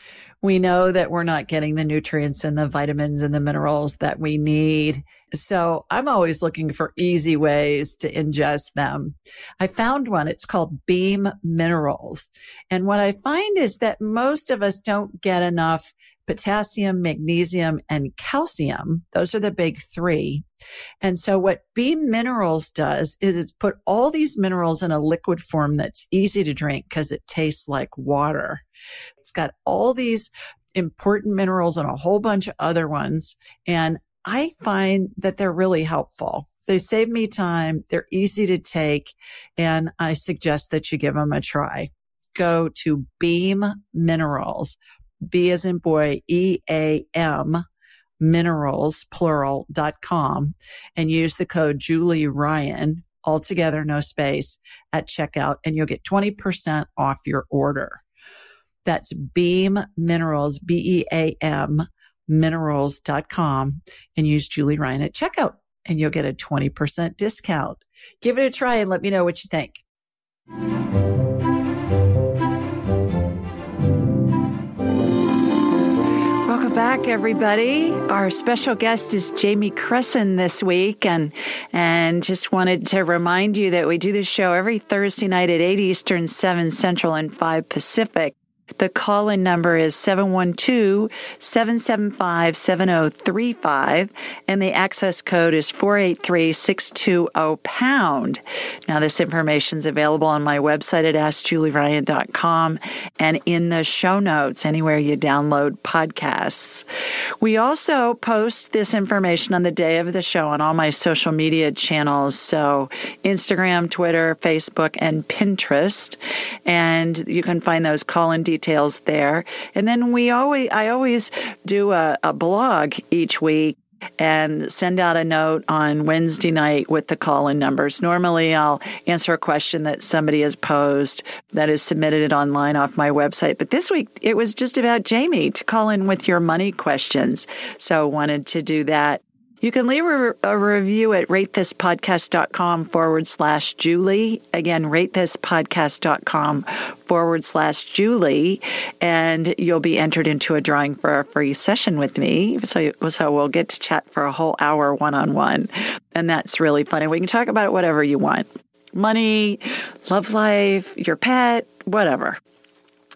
we know that we're not getting the nutrients and the vitamins and the minerals that we need. So I'm always looking for easy ways to ingest them. I found one. It's called Beam Minerals. And what I find is that most of us don't get enough potassium, magnesium, and calcium. Those are the big three. And so what Beam Minerals does is it's put all these minerals in a liquid form that's easy to drink because it tastes like water. It's got all these important minerals and a whole bunch of other ones. And I find that they're really helpful. They save me time. They're easy to take. And I suggest that you give them a try. Go to Beam Minerals, B as in boy, E A M minerals, plural, dot com and use the code Julie Ryan, altogether, no space at checkout and you'll get 20% off your order. That's Beam Minerals, B E A M minerals.com and use Julie Ryan at checkout and you'll get a 20% discount. Give it a try and let me know what you think. Welcome back, everybody. Our special guest is Jamie Cresson this week, and and just wanted to remind you that we do this show every Thursday night at 8 Eastern, 7 Central, and 5 Pacific. The call in number is 712 775 7035, and the access code is 483 620 pound. Now, this information is available on my website at AskJulieRyan.com and in the show notes anywhere you download podcasts. We also post this information on the day of the show on all my social media channels. So, Instagram, Twitter, Facebook, and Pinterest. And you can find those call in details there. And then we always, I always do a, a blog each week and send out a note on Wednesday night with the call in numbers. Normally, I'll answer a question that somebody has posed that is submitted online off my website. But this week, it was just about Jamie to call in with your money questions. So, wanted to do that. You can leave a, a, review at ratethispodcast.com forward slash Julie. Again, ratethispodcast.com forward slash Julie. And you'll be entered into a drawing for a free session with me. So, so we'll get to chat for a whole hour one on one. And that's really fun. And we can talk about whatever you want money, love life, your pet, whatever.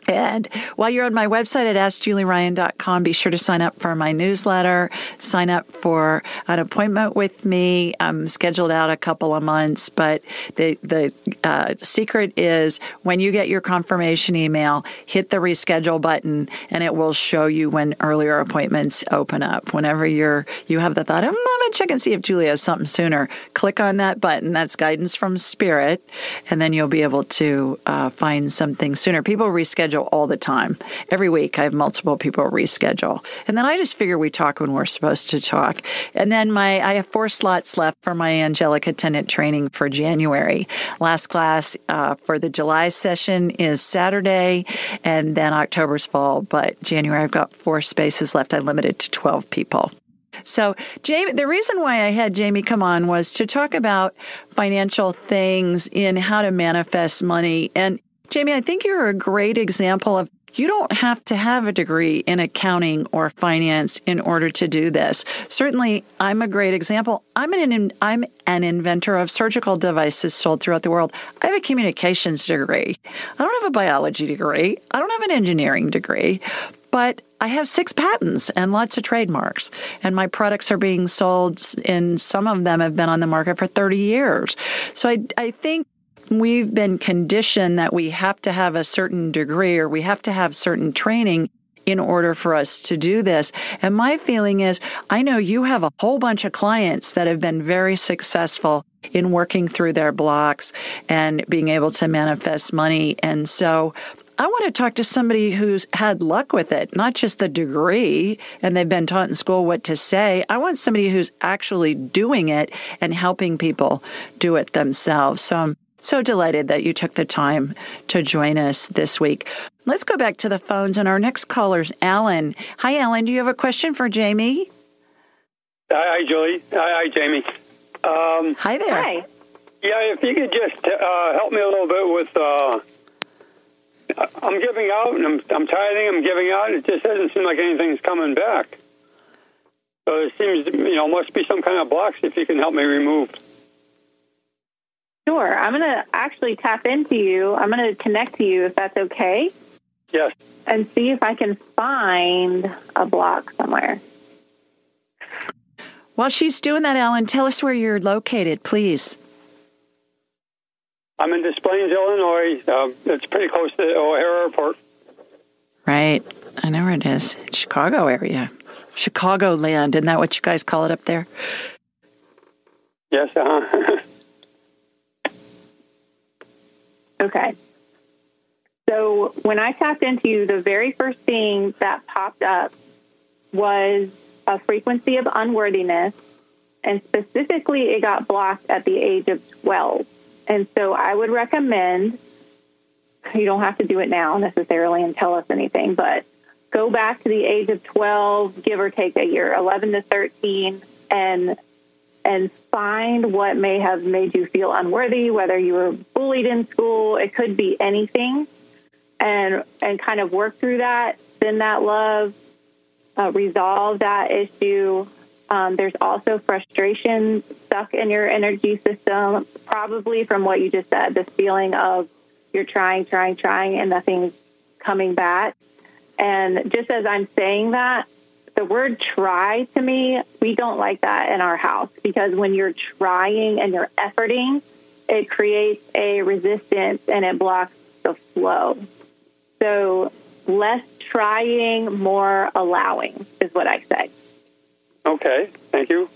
And while you're on my website at AskJulieRyan.com, be sure to sign up for my newsletter, sign up for an appointment with me. I'm scheduled out a couple of months, but the, the uh, secret is when you get your confirmation email, hit the reschedule button and it will show you when earlier appointments open up. Whenever you're, you have the thought, I'm going to check and see if Julie has something sooner, click on that button. That's guidance from spirit. And then you'll be able to uh, find something sooner. People reschedule reschedule all the time. Every week I have multiple people reschedule. And then I just figure we talk when we're supposed to talk. And then my I have four slots left for my angelic attendant training for January. Last class uh, for the July session is Saturday, and then October's fall. But January I've got four spaces left. I'm limited to 12 people. So, Jamie, the reason why I had Jamie come on was to talk about financial things in how to manifest money. And Jamie, I think you're a great example of you don't have to have a degree in accounting or finance in order to do this. Certainly, I'm a great example. I'm an I'm an inventor of surgical devices sold throughout the world. I have a communications degree. I don't have a biology degree. I don't have an engineering degree, but I have six patents and lots of trademarks. And my products are being sold, and some of them have been on the market for 30 years. So I, I think we've been conditioned that we have to have a certain degree or we have to have certain training in order for us to do this. And my feeling is, I know you have a whole bunch of clients that have been very successful in working through their blocks and being able to manifest money. And so I want to talk to somebody who's had luck with it, not just the degree and they've been taught in school what to say. I want somebody who's actually doing it and helping people do it themselves. So I'm so delighted that you took the time to join us this week. Let's go back to the phones, and our next caller is Alan. Hi, Alan. Do you have a question for Jamie? Hi, Julie. Hi, hi Jamie. Um, hi there. Hi. Yeah, if you could just uh, help me a little bit with. Uh, I'm giving out, and I'm, I'm tithing. I'm giving out. It just doesn't seem like anything's coming back. So it seems, you know, must be some kind of blocks. If you can help me remove. Sure. I'm going to actually tap into you. I'm going to connect to you if that's okay. Yes. And see if I can find a block somewhere. While she's doing that, Alan, tell us where you're located, please. I'm in Des Plaines, Illinois. Uh, it's pretty close to O'Hare Airport. Right. I know where it is. Chicago area. Chicagoland. Isn't that what you guys call it up there? Yes, uh-huh. Okay. So when I tapped into you, the very first thing that popped up was a frequency of unworthiness, and specifically, it got blocked at the age of 12. And so I would recommend you don't have to do it now necessarily and tell us anything, but go back to the age of 12, give or take a year, 11 to 13, and and find what may have made you feel unworthy, whether you were bullied in school, it could be anything, and and kind of work through that, send that love, uh, resolve that issue. Um, there's also frustration stuck in your energy system, probably from what you just said, this feeling of you're trying, trying, trying, and nothing's coming back. And just as I'm saying that, the word try to me, we don't like that in our house because when you're trying and you're efforting, it creates a resistance and it blocks the flow. So less trying, more allowing is what I say. Okay, thank you.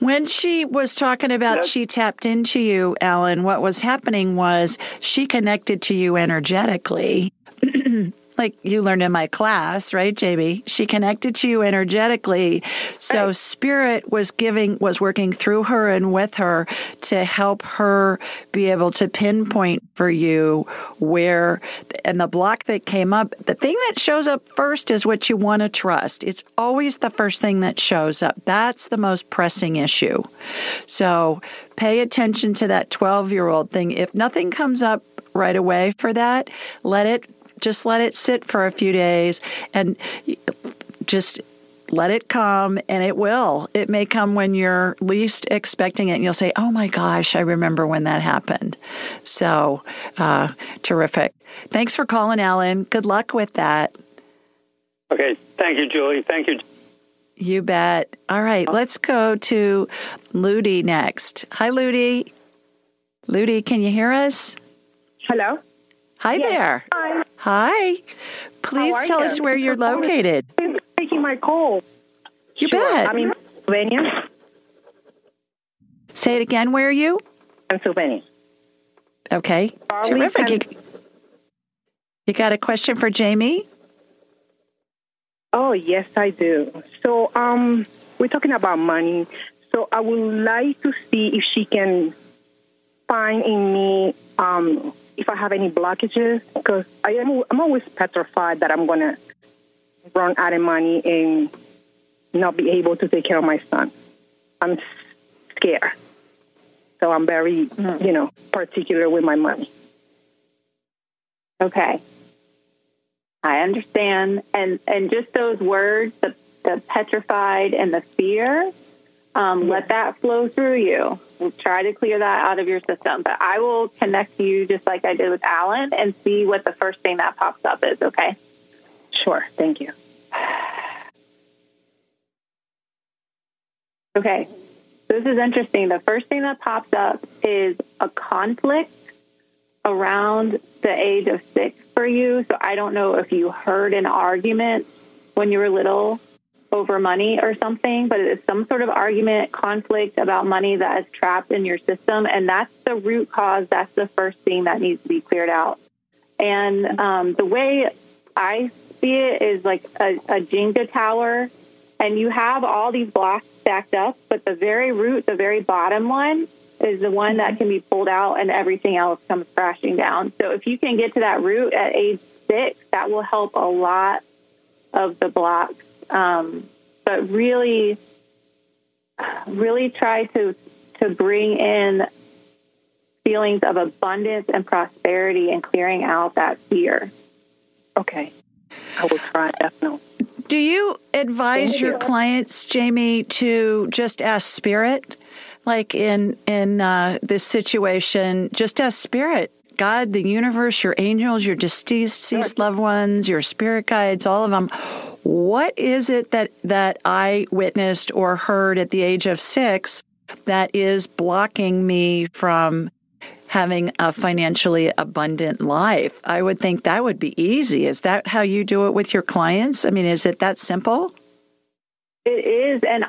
When she was talking about she tapped into you, Alan, what was happening was she connected to you energetically. like you learned in my class, right, JB? She connected to you energetically. So right. spirit was giving, was working through her and with her to help her be able to pinpoint for you where, and the block that came up, the thing that shows up first is what you want to trust. It's always the first thing that shows up. That's the most pressing issue. So pay attention to that 12 year old thing. If nothing comes up right away for that, let it just let it sit for a few days and just let it come and it will. It may come when you're least expecting it and you'll say, oh my gosh, I remember when that happened. So, uh, terrific. Thanks for calling, Alan. Good luck with that. Okay. Thank you, Julie. Thank you. You bet. All right. Let's go to Ludi next. Hi, Ludi. Ludi, can you hear us? Hello. Hi yes. there. Hi. Hi. Please tell you? us where you're located. Taking my call. You sure. bet. I'm in Pennsylvania. Say it again. Where are you? Pennsylvania. Okay. Terrific. You got a question for Jamie? Oh, yes, I do. So, um, we're talking about money. So, I would like to see if she can find in me um, if I have any blockages because I am I'm always petrified that I'm gonna run out of money and not be able to take care of my son. I'm scared, so I'm very you know particular with my money. Okay. I understand. And and just those words, the, the petrified and the fear, um, let that flow through you. Try to clear that out of your system. But I will connect you just like I did with Alan and see what the first thing that pops up is, okay? Sure. Thank you. Okay. This is interesting. The first thing that pops up is a conflict around the age of six for you. So I don't know if you heard an argument when you were little over money or something, but it's some sort of argument, conflict about money that is trapped in your system. And that's the root cause. That's the first thing that needs to be cleared out. And um, the way I see it is like a, a Jenga tower, and you have all these blocks stacked up, but the very root, the very bottom one, is the one that can be pulled out and everything else comes crashing down. So if you can get to that root at age six, that will help a lot of the blocks. Um, but really, really try to to bring in feelings of abundance and prosperity and clearing out that fear. Okay. I will try definitely. Do you advise Thank your clients, Jamie, to just ask spirit? Like in in uh, this situation, just ask spirit, God, the universe, your angels, your deceased loved ones, your spirit guides, all of them. What is it that that I witnessed or heard at the age of six that is blocking me from having a financially abundant life? I would think that would be easy. Is that how you do it with your clients? I mean, is it that simple? It is, and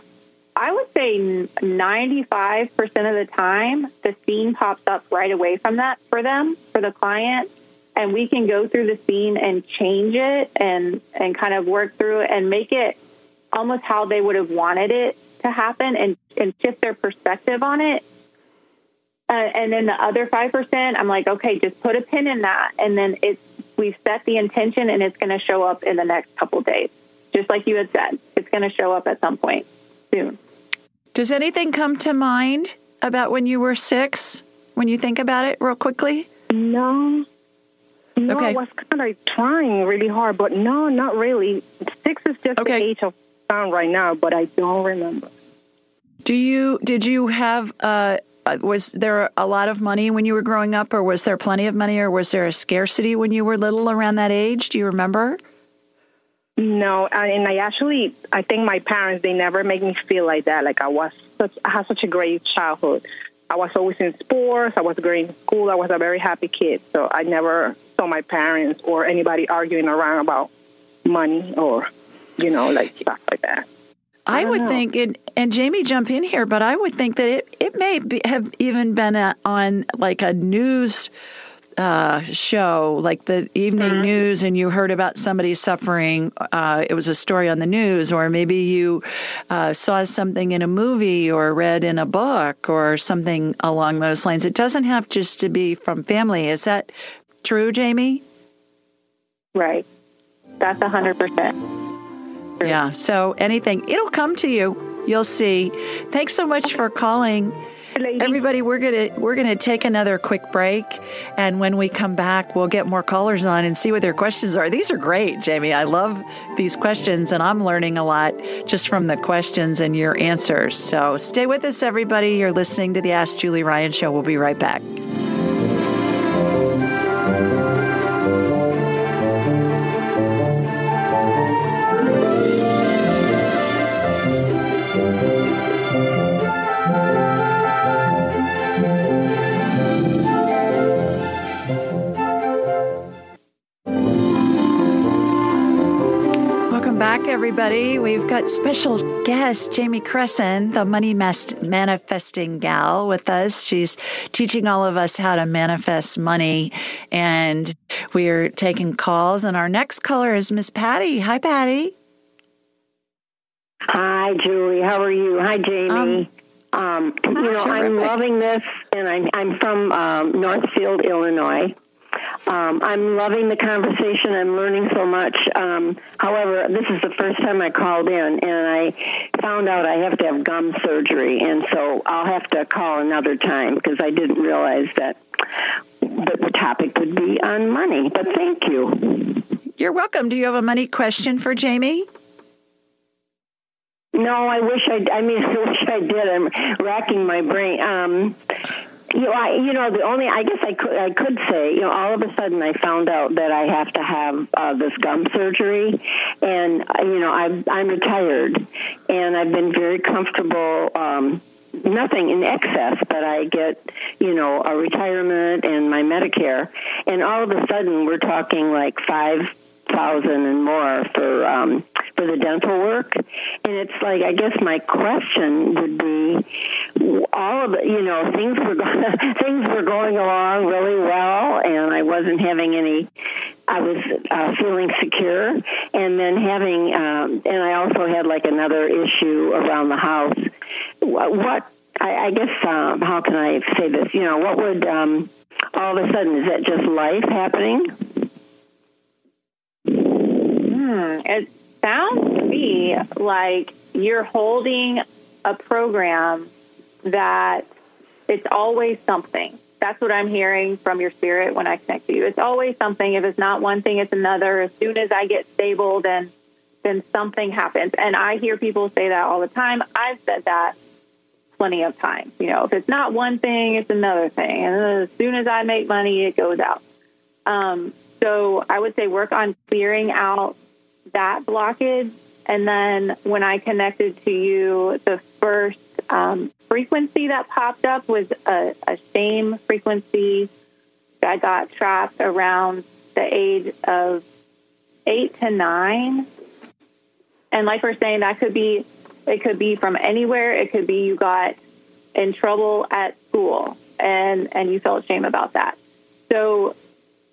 I would say 95% of the time, the scene pops up right away from that for them, for the client. And we can go through the scene and change it and, and kind of work through it and make it almost how they would have wanted it to happen and, and shift their perspective on it. Uh, and then the other 5%, I'm like, okay, just put a pin in that. And then it's, we've set the intention and it's going to show up in the next couple days. Just like you had said, it's going to show up at some point soon. Does anything come to mind about when you were six? When you think about it, real quickly. No. No, Okay. I was kind of trying really hard, but no, not really. Six is just Okay. the age of sound right now, but I don't remember. Do you did you have uh, uh, was there a lot of money when you were growing up, or was there plenty of money, or was there a scarcity when you were little around that age? Do you remember? No, and and I actually, I think my parents, they never make me feel like that. Like I was such, I had such a great childhood. I was always in sports. I was great in school. I was a very happy kid. So I never saw my parents or anybody arguing around about money or, you know, like stuff like that. I, don't would know. think, and, and Jamie, jump in here, but I would think that it, it may be, have even been a, on like a news uh, show, like the evening news, and you heard about somebody suffering. Uh, it was a story on the news, or maybe you uh, saw something in a movie or read in a book or something along those lines. It doesn't have just to be from family. Is that true, Jamie? Right. That's a 100%. True. Yeah. So anything, it'll come to you. You'll see. Thanks so much for calling. Everybody, we're gonna we're gonna take another quick break, and when we come back, we'll get more callers on and see what their questions are. These are great, Jamie. I love these questions, and I'm learning a lot just from the questions and your answers. So stay with us, everybody. You're listening to the Ask Julie Ryan Show. We'll be right back. Everybody. We've got special guest Jamie Cresson, the money manifesting gal, with us. She's teaching all of us how to manifest money, and we're taking calls. And our next caller is Miss Patty. Hi, Patty. Hi, Julie. How are you? Hi, Jamie. Um, um, you know, terrific. I'm loving this, and I'm I'm from um, Northfield, Illinois. Um, I'm loving the conversation. I'm learning so much. Um, however, this is the first time I called in, and I found out I have to have gum surgery, and so I'll have to call another time because I didn't realize that that the topic would be on money. But thank you. You're welcome. Do you have a money question for Jamie? No, I wish I. I mean, I wish I did. I'm racking my brain. Um, you know, I, you know, the only I guess I could I could say, you know, all of a sudden I found out that I have to have uh, this gum surgery, and uh, you know, I'm I'm retired, and I've been very comfortable. Um, nothing in excess, but I get, you know, a retirement and my Medicare, and all of a sudden we're talking like five thousand and more for um, for the dental work. And it's like I guess my question would be, all of you know things were things were going along really well, and I wasn't having any. I was uh, feeling secure, and then having, um, and I also had like another issue around the house. What I, I guess um, how can I say this? You know, what would um, all of a sudden is that just life happening? Hmm. It sounds to me like you're holding a program that it's always something. That's what I'm hearing from your spirit when I connect to you. It's always something. If it's not one thing, it's another. As soon as I get stable, then then something happens. And I hear people say that all the time. I've said that plenty of times. You know, if it's not one thing, it's another thing. And as soon as I make money, it goes out. Um, so I would say work on clearing out that blockage. And then when I connected to you, the first um, frequency that popped up was a, a shame frequency. I got trapped around the age of eight to nine. And like we're saying, that could be, it could be from anywhere. It could be you got in trouble at school and, and you felt shame about that. So,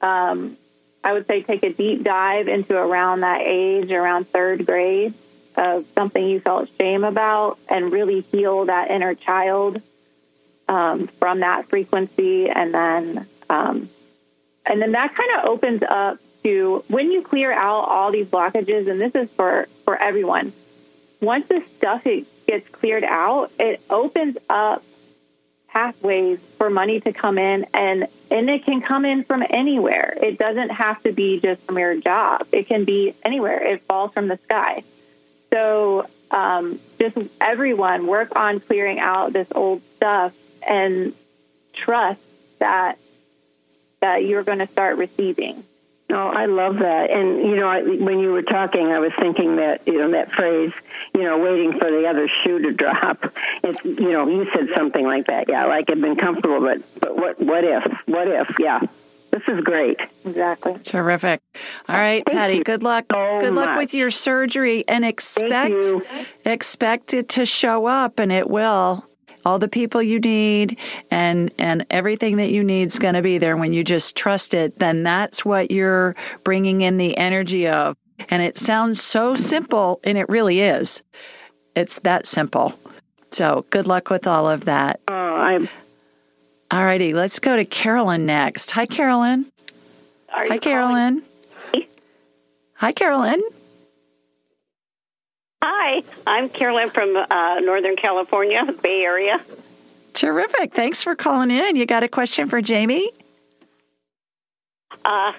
um, I would say take a deep dive into around that age, around third grade, of something you felt shame about, and really heal that inner child um, from that frequency, and then um, and then that kind of opens up to when you clear out all these blockages, and this is for for everyone. Once this stuff gets cleared out, it opens up pathways for money to come in and and it can come in from anywhere. It doesn't have to be just from your job. It can be anywhere. It falls from the sky. So um, just everyone work on clearing out this old stuff and trust that that you're going to start receiving. Oh, I love that. And you know, I, when you were talking, I was thinking that you know that phrase, you know, waiting for the other shoe to drop. It's you know, you said something like that. Yeah, like I've been comfortable, but but what what if? What if? Yeah. This is great. Exactly. Terrific. All right, Thank Patty. Good luck. So good luck much. with your surgery, and expect expect it to show up, and it will all the people you need and and everything that you need is going to be there. When you just trust it then that's what you're bringing in the energy of. And it sounds so simple and it really is. It's that simple. So good luck with all of that. Oh i'm all righty let's go to carolyn next. Hi carolyn. Hi carolyn. Hi carolyn. Hi, I'm Carolyn from uh, Northern California, Bay Area. Terrific. Thanks for calling in. You got a question for Jamie? Uh,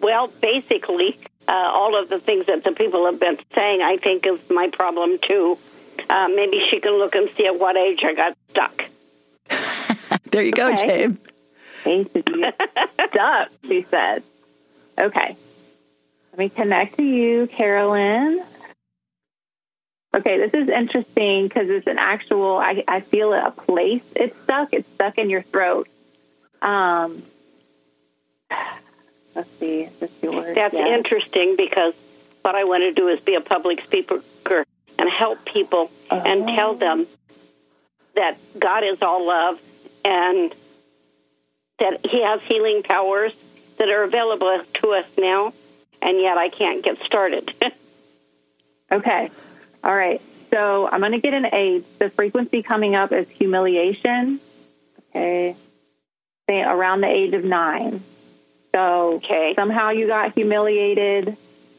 well, basically, uh, all of the things that the people have been saying, I think, is my problem too. Uh, maybe she can look and see at what age I got stuck. there you go, okay. James. stuck, she said. Okay. Let me connect to you, Carolyn. Okay, this is interesting because it's an actual, I, I feel a place it's stuck. It's stuck in your throat. Um, let's see, word. That's yeah. interesting because what I want to do is be a public speaker and help people and tell them that God is all love and that He has healing powers that are available to us now, and yet I can't get started. Okay. All right. So I'm going to get an age. The frequency coming up is humiliation. Okay. Say around the age of nine. So Okay. somehow you got humiliated.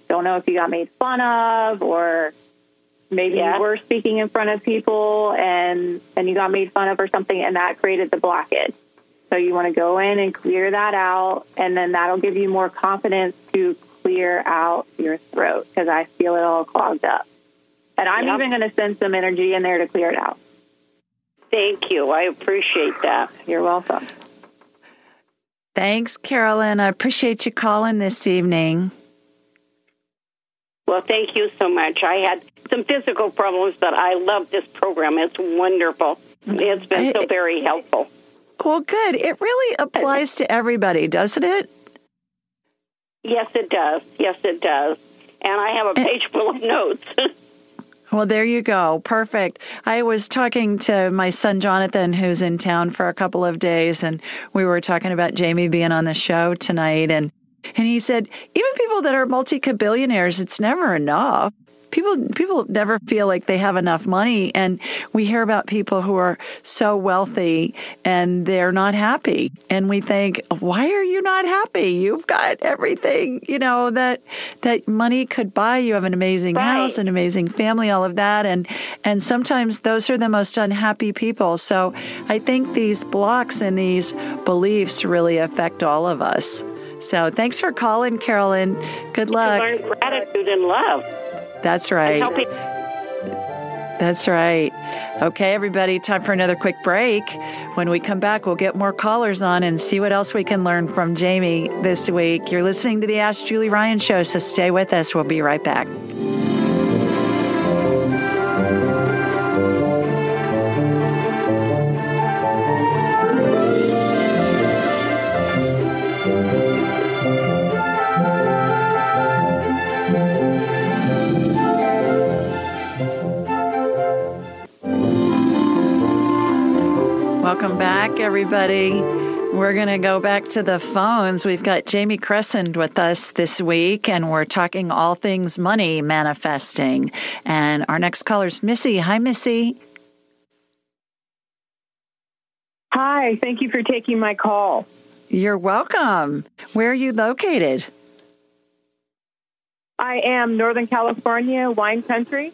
Don't know if you got made fun of or maybe Yeah. you were speaking in front of people and and you got made fun of or something and that created the blockage. So you want to go in and clear that out and then that'll give you more confidence to clear out your throat because I feel it all clogged up. And I'm Yep. even going to send some energy in there to clear it out. Thank you. I appreciate that. You're welcome. Thanks, Carolyn. I appreciate you calling this evening. Well, thank you so much. I had some physical problems, but I love this program. It's wonderful. It's been so very helpful. Well, good. It really applies to everybody, doesn't it? Yes, it does. Yes, it does. And I have a page full of notes. Well, there you go. Perfect. I was talking to my son Jonathan, who's in town for a couple of days, and we were talking about Jamie being on the show tonight, and and he said even people that are multi-billionaires, it's never enough. People people never feel like they have enough money, and we hear about people who are so wealthy and they're not happy, and we think, why are you not happy? You've got everything, you know that that money could buy. You have an amazing Right. house, an amazing family, all of that, and and sometimes those are the most unhappy people. So I think these blocks and these beliefs really affect all of us. So thanks for calling, Carolyn. Good luck. Learn gratitude and love. That's right. That's right. Okay, everybody, time for another quick break. When we come back, we'll get more callers on and see what else we can learn from Jamie this week. You're listening to the Ask Julie Ryan show, so stay with us. We'll be right back. Everybody. We're going to go back to the phones. We've got Jamie Crescent with us this week, and we're talking all things money manifesting. And our next caller is Missy. Hi, Missy. Hi, thank you for taking my call. You're welcome. Where are you located? I am Northern California wine country.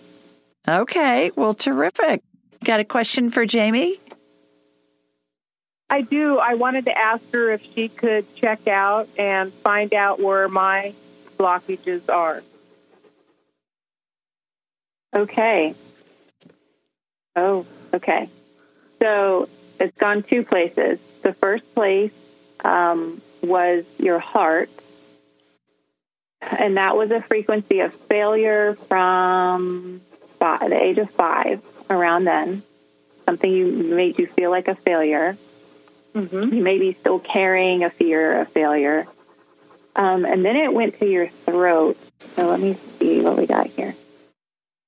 Okay, well, terrific. Got a question for Jamie? I do. I wanted to ask her if she could check out and find out where my blockages are. Okay. Oh, okay. So it's gone two places. The first place um, was your heart, and that was a frequency of failure from five, the age of five, around then. Something you made you feel like a failure. Mm-hmm. You may be still carrying a fear of failure. Um, and then it went to your throat. So let me see what we got here.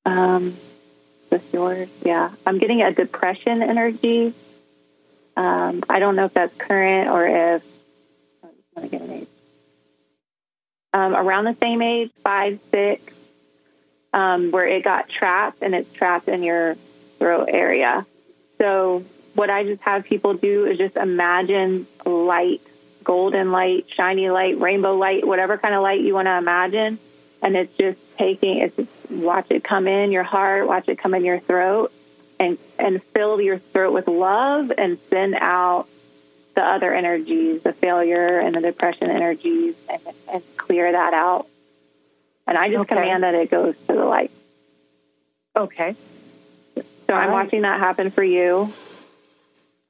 Um, this yours? Yeah. I'm getting a depression energy. Um, I don't know if that's current or if. I just want to get an age. Um, around the same age, five, six, um, where it got trapped and it's trapped in your throat area. So what I just have people do is just imagine light, golden light, shiny light, rainbow light, whatever kind of light you want to imagine. And it's just taking, it's just watch it come in your heart, watch it come in your throat and, and fill your throat with love and send out the other energies, the failure and the depression energies and, and clear that out. And I just Okay. command that it goes to the light. Okay. So I'm All right. watching that happen for you.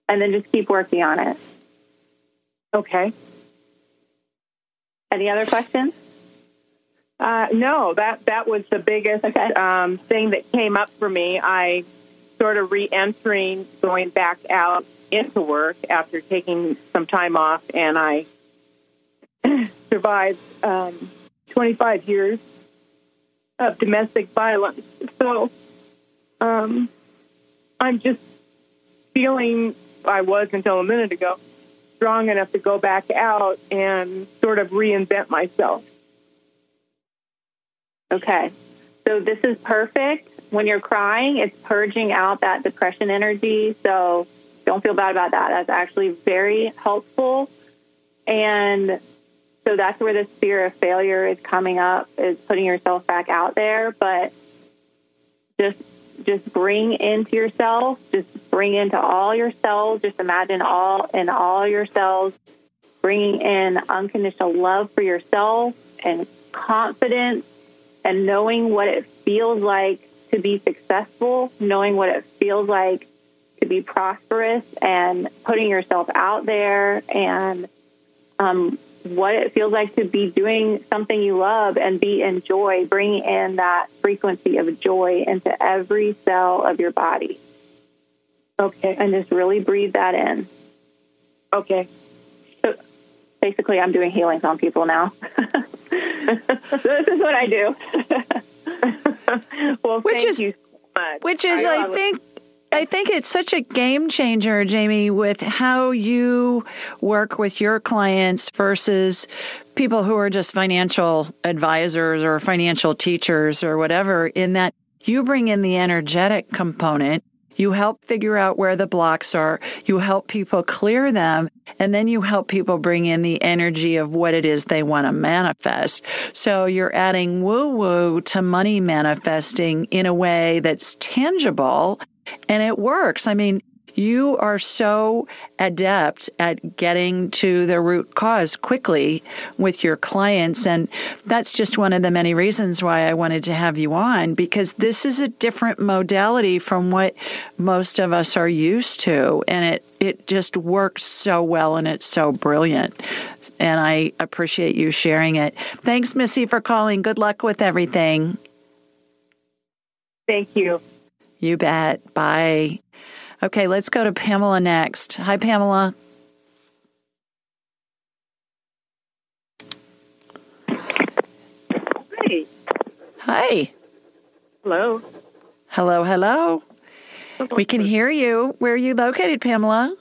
And then just keep working on it. Okay. Any other questions? Uh, no, that that was the biggest Okay. um, thing that came up for me. I sort of re-entering, going back out into work after taking some time off, and I survived um, 25 years of domestic violence. So um, I'm just feeling, I was until a minute ago, strong enough to go back out and sort of reinvent myself. Okay. So this is perfect. When you're crying, it's purging out that depression energy. So don't feel bad about that. That's actually very helpful. And so that's where this fear of failure is coming up, is putting yourself back out there. But just just bring into yourself, just bring into all your cells, just imagine all in all your cells, bringing in unconditional love for yourself and confidence and knowing what it feels like to be successful, knowing what it feels like to be prosperous and putting yourself out there and um, what it feels like to be doing something you love and be in joy, bringing in that frequency of joy into every cell of your body. Okay. And just really breathe that in. Okay. So basically, I'm doing healings on people now. this is what I do. well, which thank is, you so. Which is, I, I think, I think it's such a game changer, Jamie, with how you work with your clients versus people who are just financial advisors or financial teachers or whatever, in that you bring in the energetic component. You help figure out where the blocks are. You help people clear them. And then you help people bring in the energy of what it is they want to manifest. So you're adding woo woo to money manifesting in a way that's tangible and it works. I mean, you are so adept at getting to the root cause quickly with your clients. And that's just one of the many reasons why I wanted to have you on because this is a different modality from what most of us are used to. And it, it just works so well and it's so brilliant. And I appreciate you sharing it. Thanks, Missy, for calling. Good luck with everything. Thank you. You bet. Bye. Okay, let's go to Pamela next. Hi, Pamela. Hi. Hi. Hello. Hello, hello. We can hear you. Where are you located, Pamela?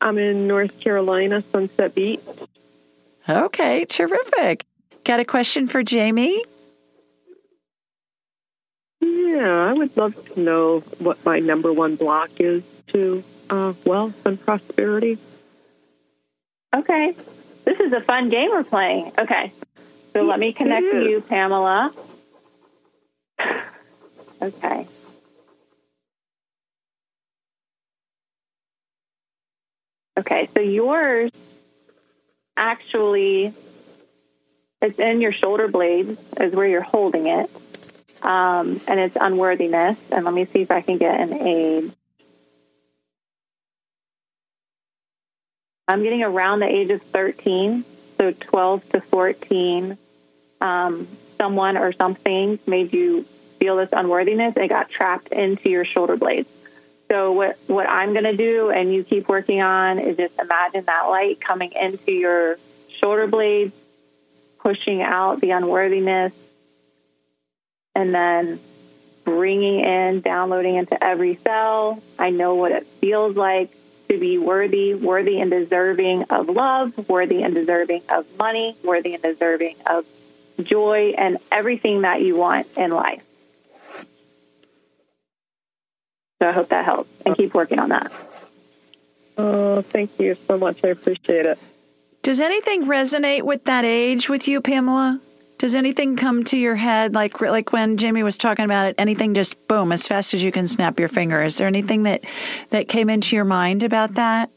I'm in North Carolina, Sunset Beach. Okay, terrific. Got a question for Jamie? Yeah, I would love to know what my number one block is to uh, wealth and prosperity. Okay. This is a fun game we're playing. Okay. So let me connect you, Pamela. Okay. Okay, so yours actually it's in your shoulder blades is where you're holding it. Um, and it's unworthiness. And let me see if I can get an age. I'm getting around the age of 13, so 12 to 14. Um, someone or something made you feel this unworthiness and got trapped into your shoulder blades. So what what I'm going to do, and you keep working on, is just imagine that light coming into your shoulder blades, pushing out the unworthiness, and then bringing in, downloading into every cell. I know what it feels like to be worthy, worthy and deserving of love, worthy and deserving of money, worthy and deserving of joy, and everything that you want in life. So I hope that helps and keep working on that. Oh, thank you so much. I appreciate it. Does anything resonate with that age with you, Pamela? Does anything come to your head like like when Jamie was talking about it? Anything just boom as fast as you can snap your finger? Is there anything that that came into your mind about that?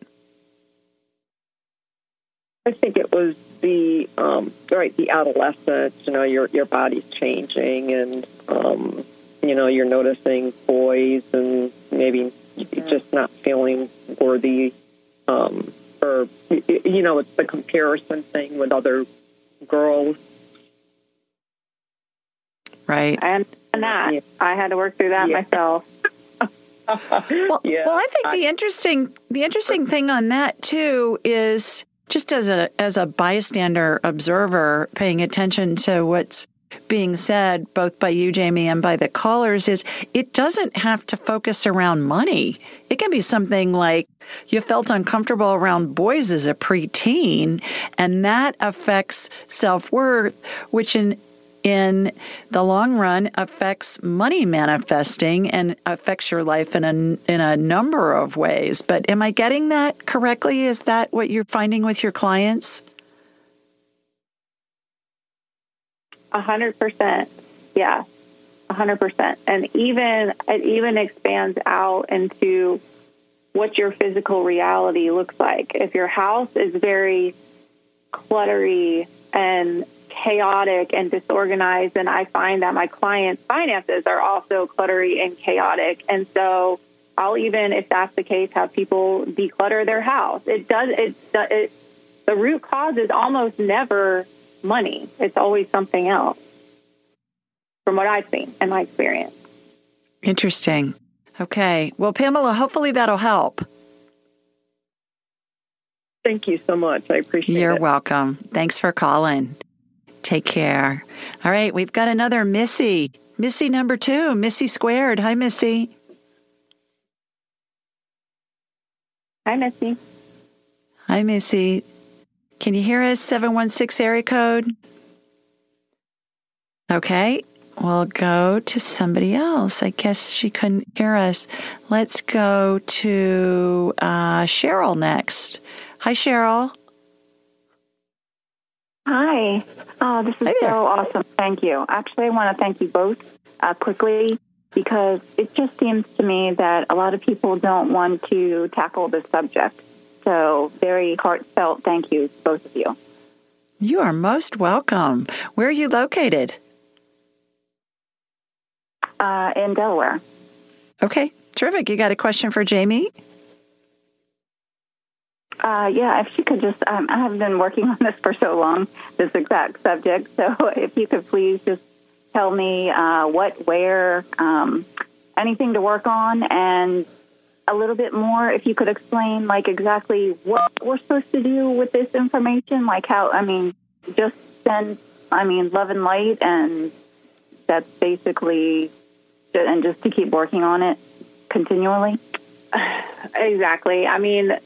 I think it was the um, right the adolescence. You know, your your body's changing, and um, you know you're noticing boys and maybe just not feeling worthy, um, or you know it's the comparison thing with other girls Right. I understand that. Yeah. I had to work through that yeah. myself. well, yeah. well, I think the interesting the interesting thing on that too is just as a as a bystander observer paying attention to what's being said both by you, Jamie, and by the callers is it doesn't have to focus around money. It can be something like you felt uncomfortable around boys as a preteen, and that affects self worth, which in in the long run affects money manifesting and affects your life in a in a number of ways. But am I getting that correctly? Is that what you're finding with your clients? A hundred percent. Yeah. A hundred percent. And even it even expands out into what your physical reality looks like. If your house is very cluttery and chaotic and disorganized, and I find that my clients' finances are also cluttery and chaotic. And so I'll even, if that's the case, have people declutter their house. It does, it, it the root cause is almost never money. It's always something else, from what I've seen in my experience. Interesting. Okay. Well, Pamela, hopefully that'll help. Thank you so much. I appreciate You're it. You're welcome. Thanks for calling. Take care. All right, we've got another Missy. Missy number two, Missy squared. Hi, Missy. Hi, Missy. Hi, Missy. Can you hear us? 716 area code. Okay, we'll go to somebody else. I guess she couldn't hear us. Let's go to uh, Cheryl next. Hi, Cheryl. Hi. Oh, this is so awesome. Thank you. Actually, I want to thank you both uh, quickly because it just seems to me that a lot of people don't want to tackle this subject. So, very heartfelt thank you, both of you. You are most welcome. Where are you located? Uh, in Delaware. Okay, terrific. You got a question for Jamie? Uh, yeah, if she could just, um, I have been working on this for so long, this exact subject. So if you could please just tell me uh, what, where, um, anything to work on, and a little bit more, if you could explain, like, exactly what we're supposed to do with this information, like how, I mean, just send, I mean, love and light, and that's basically, and just to keep working on it continually. Exactly. I mean,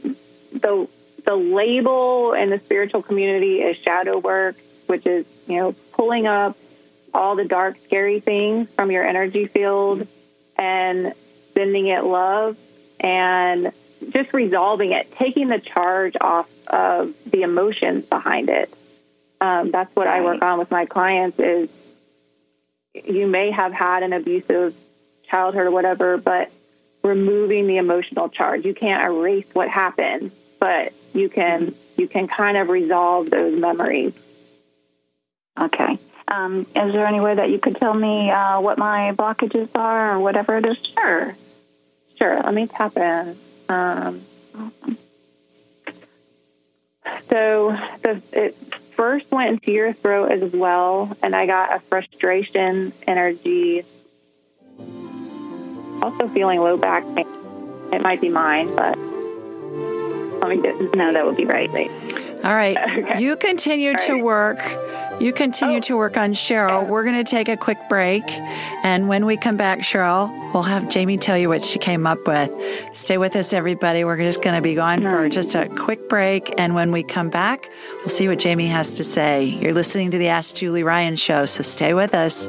the the label in the spiritual community is shadow work, which is you know pulling up all the dark, scary things from your energy field and sending it love and just resolving it, taking the charge off of the emotions behind it. Um, that's what right. I work on with my clients. Is you may have had an abusive childhood or whatever, but removing the emotional charge. You can't erase what happened, but you can you can kind of resolve those memories. Okay. Um, is there any way that you could tell me uh, what my blockages are or whatever it is? Sure. Sure. Let me tap in. Um, so the it first went into your throat as well, and I got a frustration energy. Also feeling low back pain. It might be mine, but get no. That would be right. All right. Okay. You continue All to right. work. You continue oh. to work on Cheryl. We're going to take a quick break. And when we come back, Cheryl, we'll have Jamie tell you what she came up with. Stay with us, everybody. We're just going to be gone for just a quick break. And when we come back, we'll see what Jamie has to say. You're listening to the Ask Julie Ryan show, so stay with us.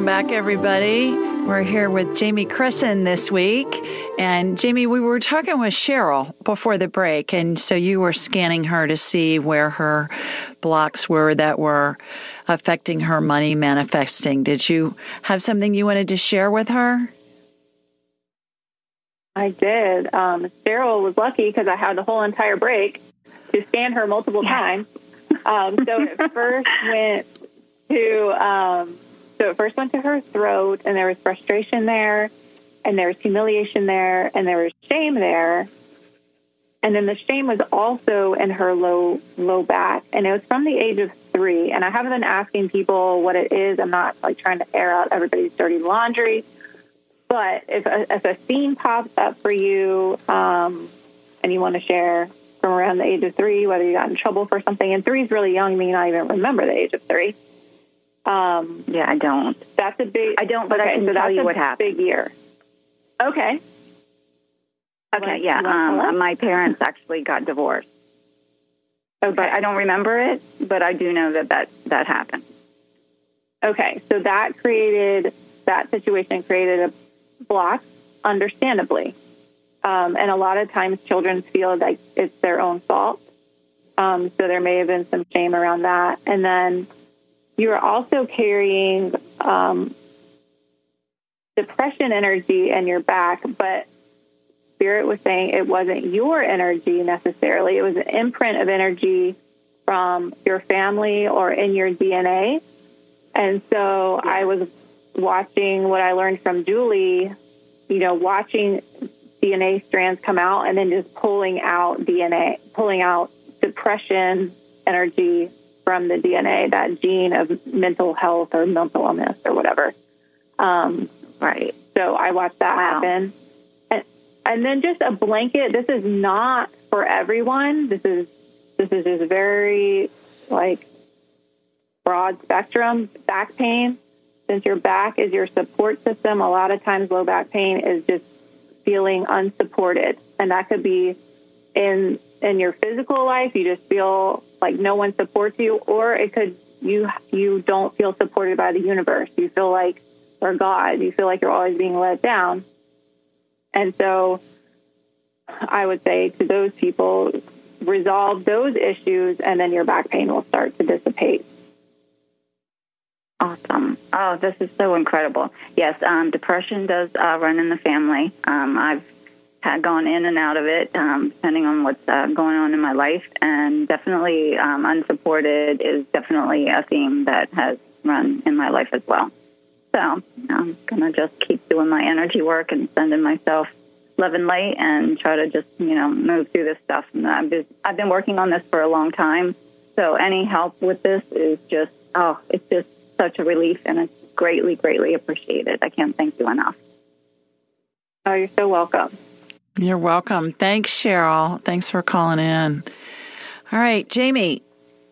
Welcome back, everybody. We're here with Jamie Cresson this week. And Jamie, we were talking with Cheryl before the break. And so you were scanning her to see where her blocks were that were affecting her money manifesting. Did you have something you wanted to share with her? I did. Um, Cheryl was lucky because I had the whole entire break to scan her multiple times. Um, so it first went to um, so it first went to her throat, and there was frustration there, and there was humiliation there, and there was shame there. And then the shame was also in her low low back, and it was from the age of three. And I haven't been asking people what it is. I'm not like trying to air out everybody's dirty laundry. But if a, if a theme pops up for you, um, and you want to share from around the age of three, whether you got in trouble for something, and three is really young, me not even remember the age of three. Um, yeah, I don't. That's a big. I don't, but okay, I can so tell you a what happened. Big year. Okay. Okay, yeah. Um, my parents actually got divorced. Okay. But I don't remember it, but I do know that that, that happened. Okay, so that created that situation created a block, understandably, um, and a lot of times children feel like it's their own fault. Um, so there may have been some shame around that, and then you are also carrying um, depression energy in your back, but Spirit was saying it wasn't your energy necessarily. It was an imprint of energy from your family or in your DNA. And so I was watching what I learned from Julie, you know, watching DNA strands come out and then just pulling out DNA, pulling out depression energy from the DNA, that gene of mental health or mental illness or whatever. Um, right. So I watched that wow. happen. And, and then just a blanket. This is not for everyone. This is this is just very like broad spectrum back pain. Since your back is your support system, a lot of times low back pain is just feeling unsupported, and that could be in in your physical life. You just feel like no one supports you, or it could you you don't feel supported by the universe. You feel like or God, you feel like you're always being let down. And so I would say to those people, resolve those issues and then your back pain will start to dissipate. Awesome. Oh, this is so incredible. Yes, um, depression does uh, run in the family. Um, I've had gone in and out of it um, depending on what's uh, going on in my life, and definitely um, unsupported is definitely a theme that has run in my life as well. So I'm gonna just keep doing my energy work and sending myself love and light, and try to just you know move through this stuff. And I've been, I've been working on this for a long time, so any help with this is just oh, it's just such a relief, and it's greatly, greatly appreciated. I can't thank you enough. Oh, you're so welcome. You're welcome. Thanks, Cheryl. Thanks for calling in. All right, Jamie,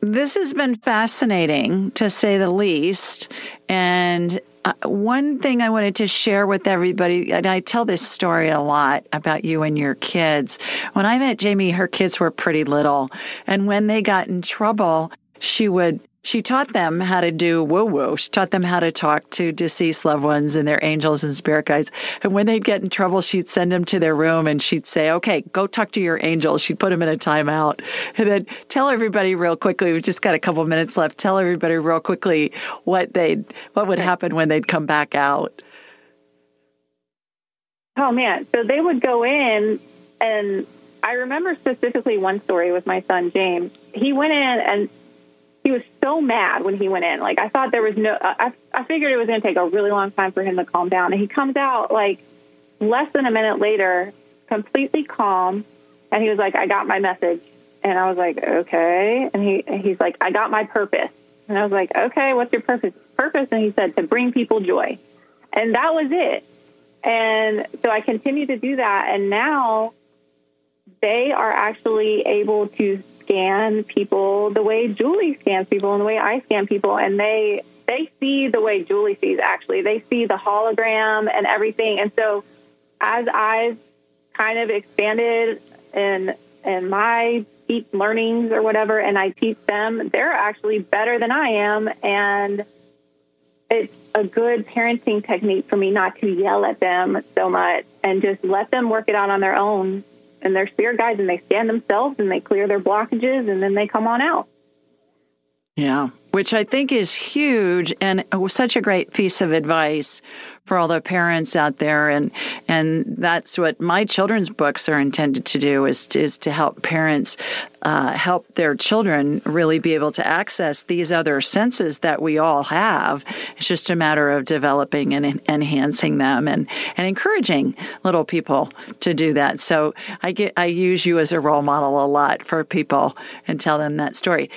this has been fascinating to say the least. And uh, one thing I wanted to share with everybody, and I tell this story a lot about you and your kids. When I met Jamie, her kids were pretty little. And when they got in trouble, she would she taught them how to do woo woo. She taught them how to talk to deceased loved ones and their angels and spirit guides. And when they'd get in trouble, she'd send them to their room and she'd say, okay, go talk to your angels. She'd put them in a timeout and then tell everybody real quickly. We've just got a couple minutes left. Tell everybody real quickly what they'd, what would happen when they'd come back out. Oh man. So they would go in and I remember specifically one story with my son, James. He went in and he was so mad when he went in. Like I thought there was no. Uh, I I figured it was going to take a really long time for him to calm down, and he comes out like less than a minute later, completely calm, and he was like, "I got my message," and I was like, "Okay," and he he's like, "I got my purpose," and I was like, "Okay, what's your purpose?" Purpose, and he said to bring people joy, and that was it. And so I continued to do that, and now they are actually able to scan people the way Julie scans people and the way I scan people, and they they see the way Julie sees. Actually, they see the hologram and everything. And so, as I've kind of expanded in in my deep learnings or whatever, and I teach them, they're actually better than I am, and it's a good parenting technique for me not to yell at them so much and just let them work it out on their own and their spirit guides and they scan themselves and they clear their blockages and then they come on out. Yeah, which I think is huge and such a great piece of advice for all the parents out there. And and that's what my children's books are intended to do is is to help parents uh, help their children really be able to access these other senses that we all have. It's just a matter of developing and enhancing them and and encouraging little people to do that. So I get I use you as a role model a lot for people and tell them that story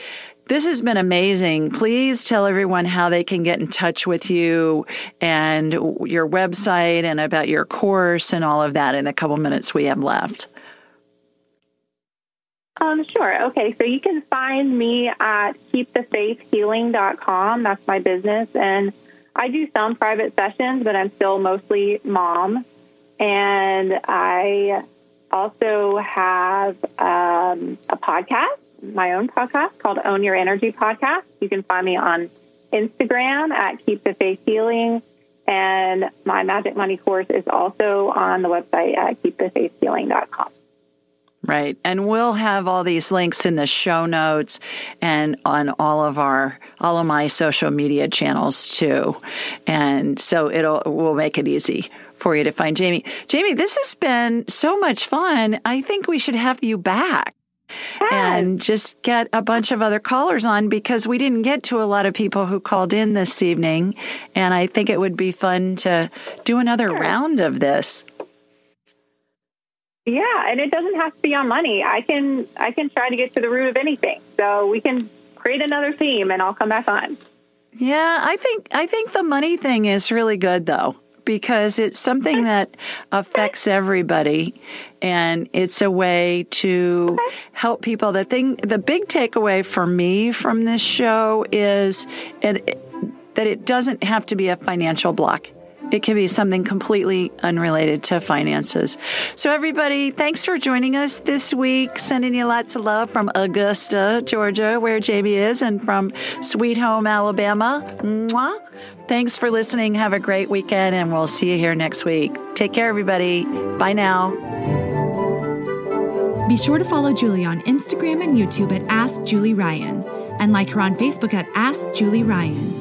this has been amazing. Please tell everyone how they can get in touch with you and your website and about your course and all of that in a couple minutes we have left. Um, sure. Okay. So you can find me at keepthefaithhealing.com. That's my business. And I do some private sessions, but I'm still mostly mom. And I also have um, a podcast my own podcast called Own Your Energy Podcast. You can find me on Instagram at Keep the Faith Healing. And my Magic Money course is also on the website at keepthefaithhealing.com. Right. And we'll have all these links in the show notes and on all of our all of my social media channels too. And so it'll we'll make it easy for you to find Jamie. Jamie, this has been so much fun. I think we should have you back and just get a bunch of other callers on because we didn't get to a lot of people who called in this evening. And I think it would be fun to do another sure. round of this. Yeah, and it doesn't have to be on money. I can I can try to get to the root of anything. So we can create another theme and I'll come back on. Yeah, I think I think the money thing is really good though because it's something that affects everybody and it's a way to help people. The thing, the big takeaway for me from this show is it, that it doesn't have to be a financial block. It can be something completely unrelated to finances. So, everybody, thanks for joining us this week. Sending you lots of love from Augusta, Georgia, where JB is, and from Sweet Home, Alabama. Mwah. Thanks for listening. Have a great weekend, and we'll see you here next week. Take care, everybody. Bye now. Be sure to follow Julie on Instagram and YouTube at Ask Julie Ryan and like her on Facebook at Ask Julie Ryan.